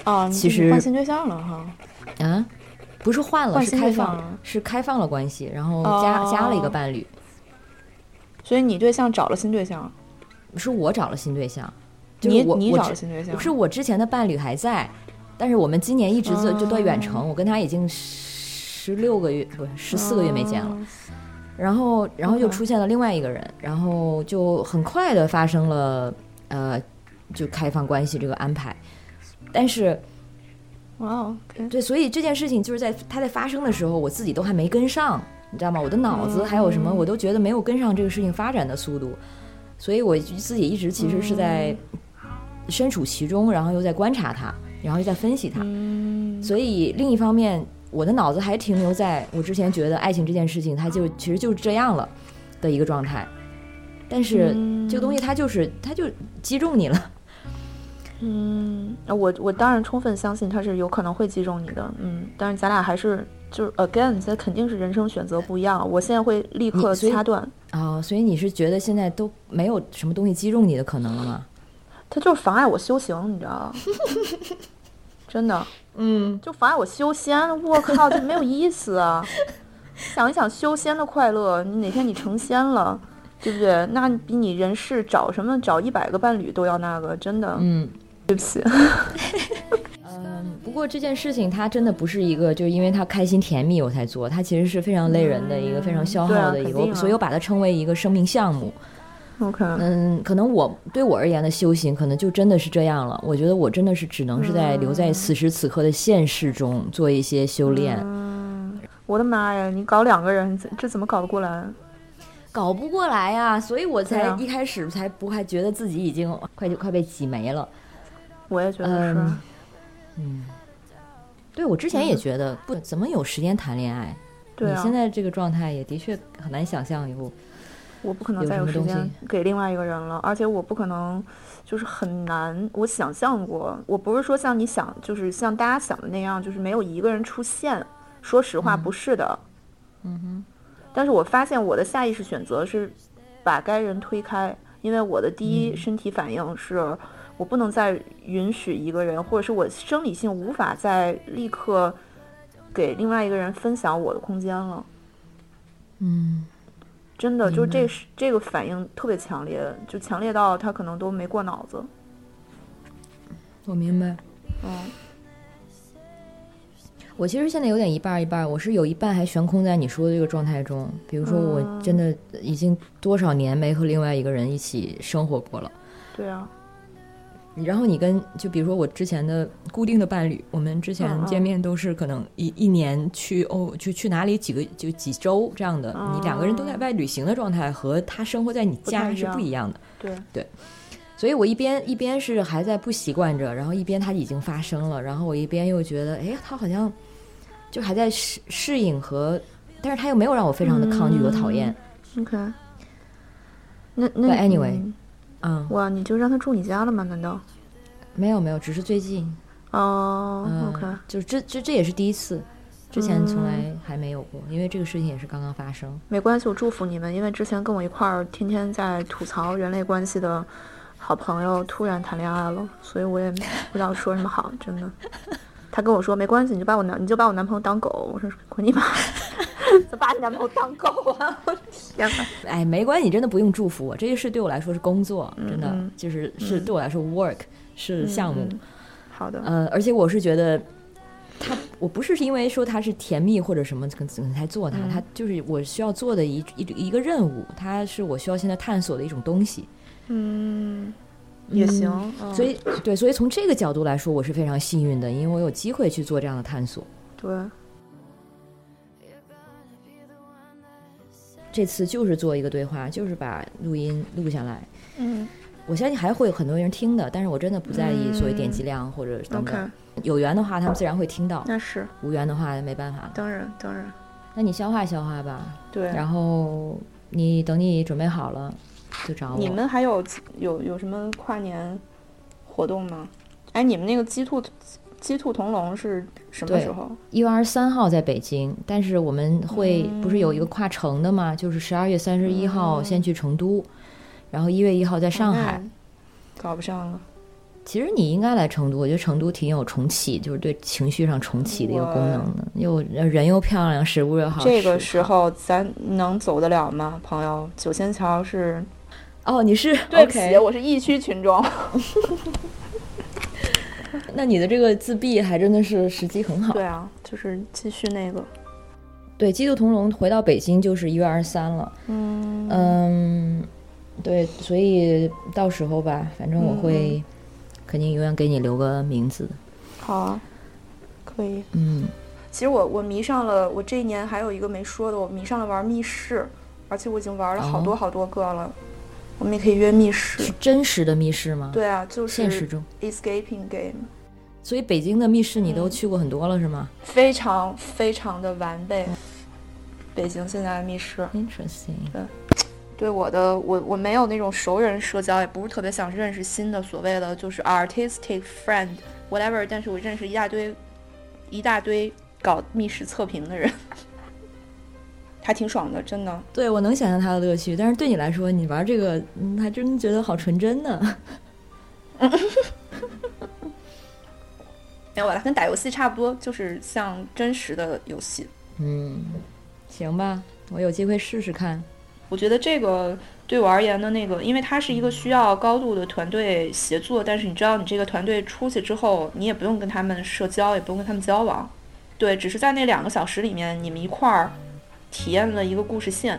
啊，其实换新对象了哈，啊，不是换了，是开放，是开放了关系，然后加加了一个伴侣，所以你对象找了新对象，是我找了新对象，你你找了新对象，是我之前的伴侣还在，但是我们今年一直就就断远程，我跟他已经十六个月不十四个月没见了，然后然后又出现了另外一个人，然后就很快的发生了。呃，就开放关系这个安排，但是，哇哦，对，所以这件事情就是在它在发生的时候，我自己都还没跟上，你知道吗？我的脑子还有什么，我都觉得没有跟上这个事情发展的速度，所以我自己一直其实是在身处其中，然后又在观察它，然后又在分析它，所以另一方面，我的脑子还停留在我之前觉得爱情这件事情，它就其实就是这样了的一个状态。但是这个东西它就是它就击中你了，嗯，我我当然充分相信它是有可能会击中你的，嗯，但是咱俩还是就是 again，这肯定是人生选择不一样。我现在会立刻掐断啊，所以你是觉得现在都没有什么东西击中你的可能了吗？它就是妨碍我修行，你知道吗？真的，嗯，就妨碍我修仙。我靠，这没有意思啊！想一想修仙的快乐，你哪天你成仙了？对不对？那比你人世找什么找一百个伴侣都要那个，真的。嗯，对不起。嗯，不过这件事情它真的不是一个，就是因为它开心甜蜜我才做，它其实是非常累人的一个非常消耗的一个，所以我把它称为一个生命项目。OK。嗯，可能我对我而言的修行，可能就真的是这样了。我觉得我真的是只能是在留在此时此刻的现实中做一些修炼。我的妈呀！你搞两个人，这怎么搞得过来？搞不过来呀，所以我才一开始才不还觉得自己已经快就快被挤没了。我也觉得是，嗯，对我之前也觉得不怎么有时间谈恋爱。对你现在这个状态也的确很难想象有，我不可能再有时间给另外一个人了，而且我不可能就是很难。我想象过，我不是说像你想，就是像大家想的那样，就是没有一个人出现。说实话，不是的。嗯哼。但是我发现我的下意识选择是把该人推开，因为我的第一身体反应是我不能再允许一个人，或者是我生理性无法再立刻给另外一个人分享我的空间了。嗯，真的，就是这是这个反应特别强烈，就强烈到他可能都没过脑子。我明白。嗯。我其实现在有点一半一半，我是有一半还悬空在你说的这个状态中。比如说，我真的已经多少年没和另外一个人一起生活过了。对啊。然后你跟就比如说我之前的固定的伴侣，我们之前见面都是可能一一年去哦，就去哪里几个就几周这样的。你两个人都在外旅行的状态，和他生活在你家是不一样的。对对。所以我一边一边是还在不习惯着，然后一边他已经发生了，然后我一边又觉得，哎，他好像。就还在适适应和，但是他又没有让我非常的抗拒和讨厌。OK，那那 Anyway，嗯，哇，你就让他住你家了吗？难道？没有没有，只是最近。哦，OK，就是这这这也是第一次，之前从来还没有过，因为这个事情也是刚刚发生。没关系，我祝福你们，因为之前跟我一块儿天天在吐槽人类关系的好朋友突然谈恋爱了，所以我也不知道说什么好，真的。他跟我说没关系，你就把我男你就把我男朋友当狗。我说滚你妈！把你男朋友当狗啊！我天哪！哎，没关系，真的不用祝福我，这件事对我来说是工作，真的嗯就是是对我来说 work 是项目。嗯好的，呃，而且我是觉得他，我不是因为说他是甜蜜或者什么可能才做他，嗯他就是我需要做的一一一个任务，他是我需要现在探索的一种东西。嗯，也行。嗯所以对，所以从这个角度来说，我是非常幸运的，因为我有机会去做这样的探索。对，这次就是做一个对话，就是把录音录下来。嗯我相信还会有很多人听的，但是我真的不在意嗯所谓点击量或者等等。有缘的话，他们自然会听到；那是无缘的话，没办法。当然当然，那你消化消化吧，对。然后你等你准备好了就找我。你们还有有有什么跨年活动吗？哎，你们那个鸡兔鸡兔同笼是什么时候？一月二十三号在北京，但是我们会、嗯不是有一个跨城的吗？就是十二月三十一号嗯先去成都，然后一月一号在上海。嗯搞不上了。其实你应该来成都，我觉得成都挺有重启，就是对情绪上重启的一个功能的，又人又漂亮，食物又好吃。这个时候咱能走得了吗，朋友？九仙桥是哦，你是对不起我是疫区群众。那你的这个自闭还真的是时机很好。对啊，就是继续那个，对，鸡兔同笼回到北京就是一月二十三了。嗯嗯，对，所以到时候吧，反正我会肯定永远给你留个名字。好啊，可以。嗯，其实我我迷上了，我这一年还有一个没说的，我迷上了玩密室，而且我已经玩了好多哦好多个了。我们也可以约密室是。真实的密室吗？，对啊，就是现实中。escaping game，所以北京的密室你都嗯去过很多了是吗非常非常的完备。北京现在的密室，？Interesting。对对我的我我没有那种熟人社交，也不是特别想认识新的所谓的就是 artistic friend whatever，但是我认识一大堆一大堆搞密室测评的人，还挺爽的，真的。对，我能想象它的乐趣，但是对你来说，你玩这个，嗯，还真觉得好纯真呢。没有吧，跟打游戏差不多，就是像真实的游戏。嗯，行吧，我有机会试试看。我觉得这个对我而言的那个，因为它是一个需要高度的团队协作，但是你知道，你这个团队出去之后，你也不用跟他们社交，也不用跟他们交往，对，只是在那两个小时里面，你们一块儿体验了一个故事线，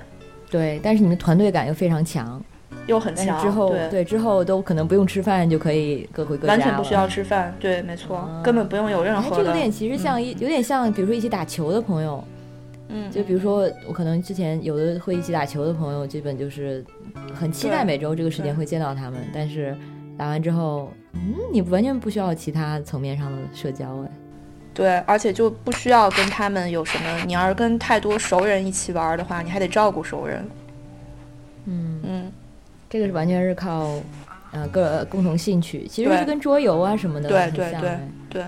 对，但是你们团队感又非常强，又很强，之后对，之后都可能不用吃饭就可以各回各家完全不需要吃饭，对，没错，啊。根本不用有任哎，何的，这个有点其实像一、有点像，比如说一起打球的朋友，嗯，就比如说我可能之前有的会一起打球的朋友，基本就是很期待每周这个时间会见到他们，但是打完之后，嗯，你完全不需要其他层面上的社交哎。对，而且就不需要跟他们有什么，你要是跟太多熟人一起玩的话，你还得照顾熟人，嗯，嗯，这个是完全是靠呃个共同兴趣，其实对是跟桌游啊什么的对很对对对，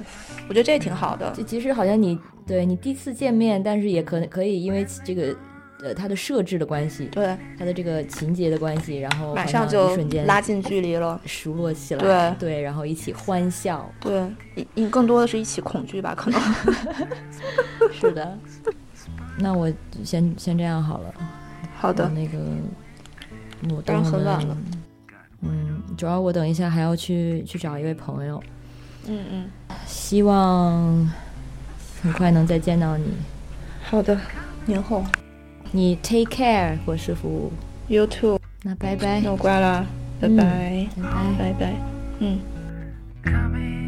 我觉得这也挺好的，就其实好像你对你第一次见面，但是也可能可以因为这个呃它的设置的关系，对，它的这个情节的关系，然后马上就瞬间拉近距离了。熟络起来，对对然后一起欢笑，对，你你更多的是一起恐惧吧，可能。是的。那我先先这样好了。好的，那个我当然等很晚了。嗯，主要我等一下还要去去找一位朋友，嗯嗯，希望很快能再见到你。好的，年后你 take care，我是服务。you too，那拜拜，那我挂了，拜嗯拜，拜拜。拜拜，嗯。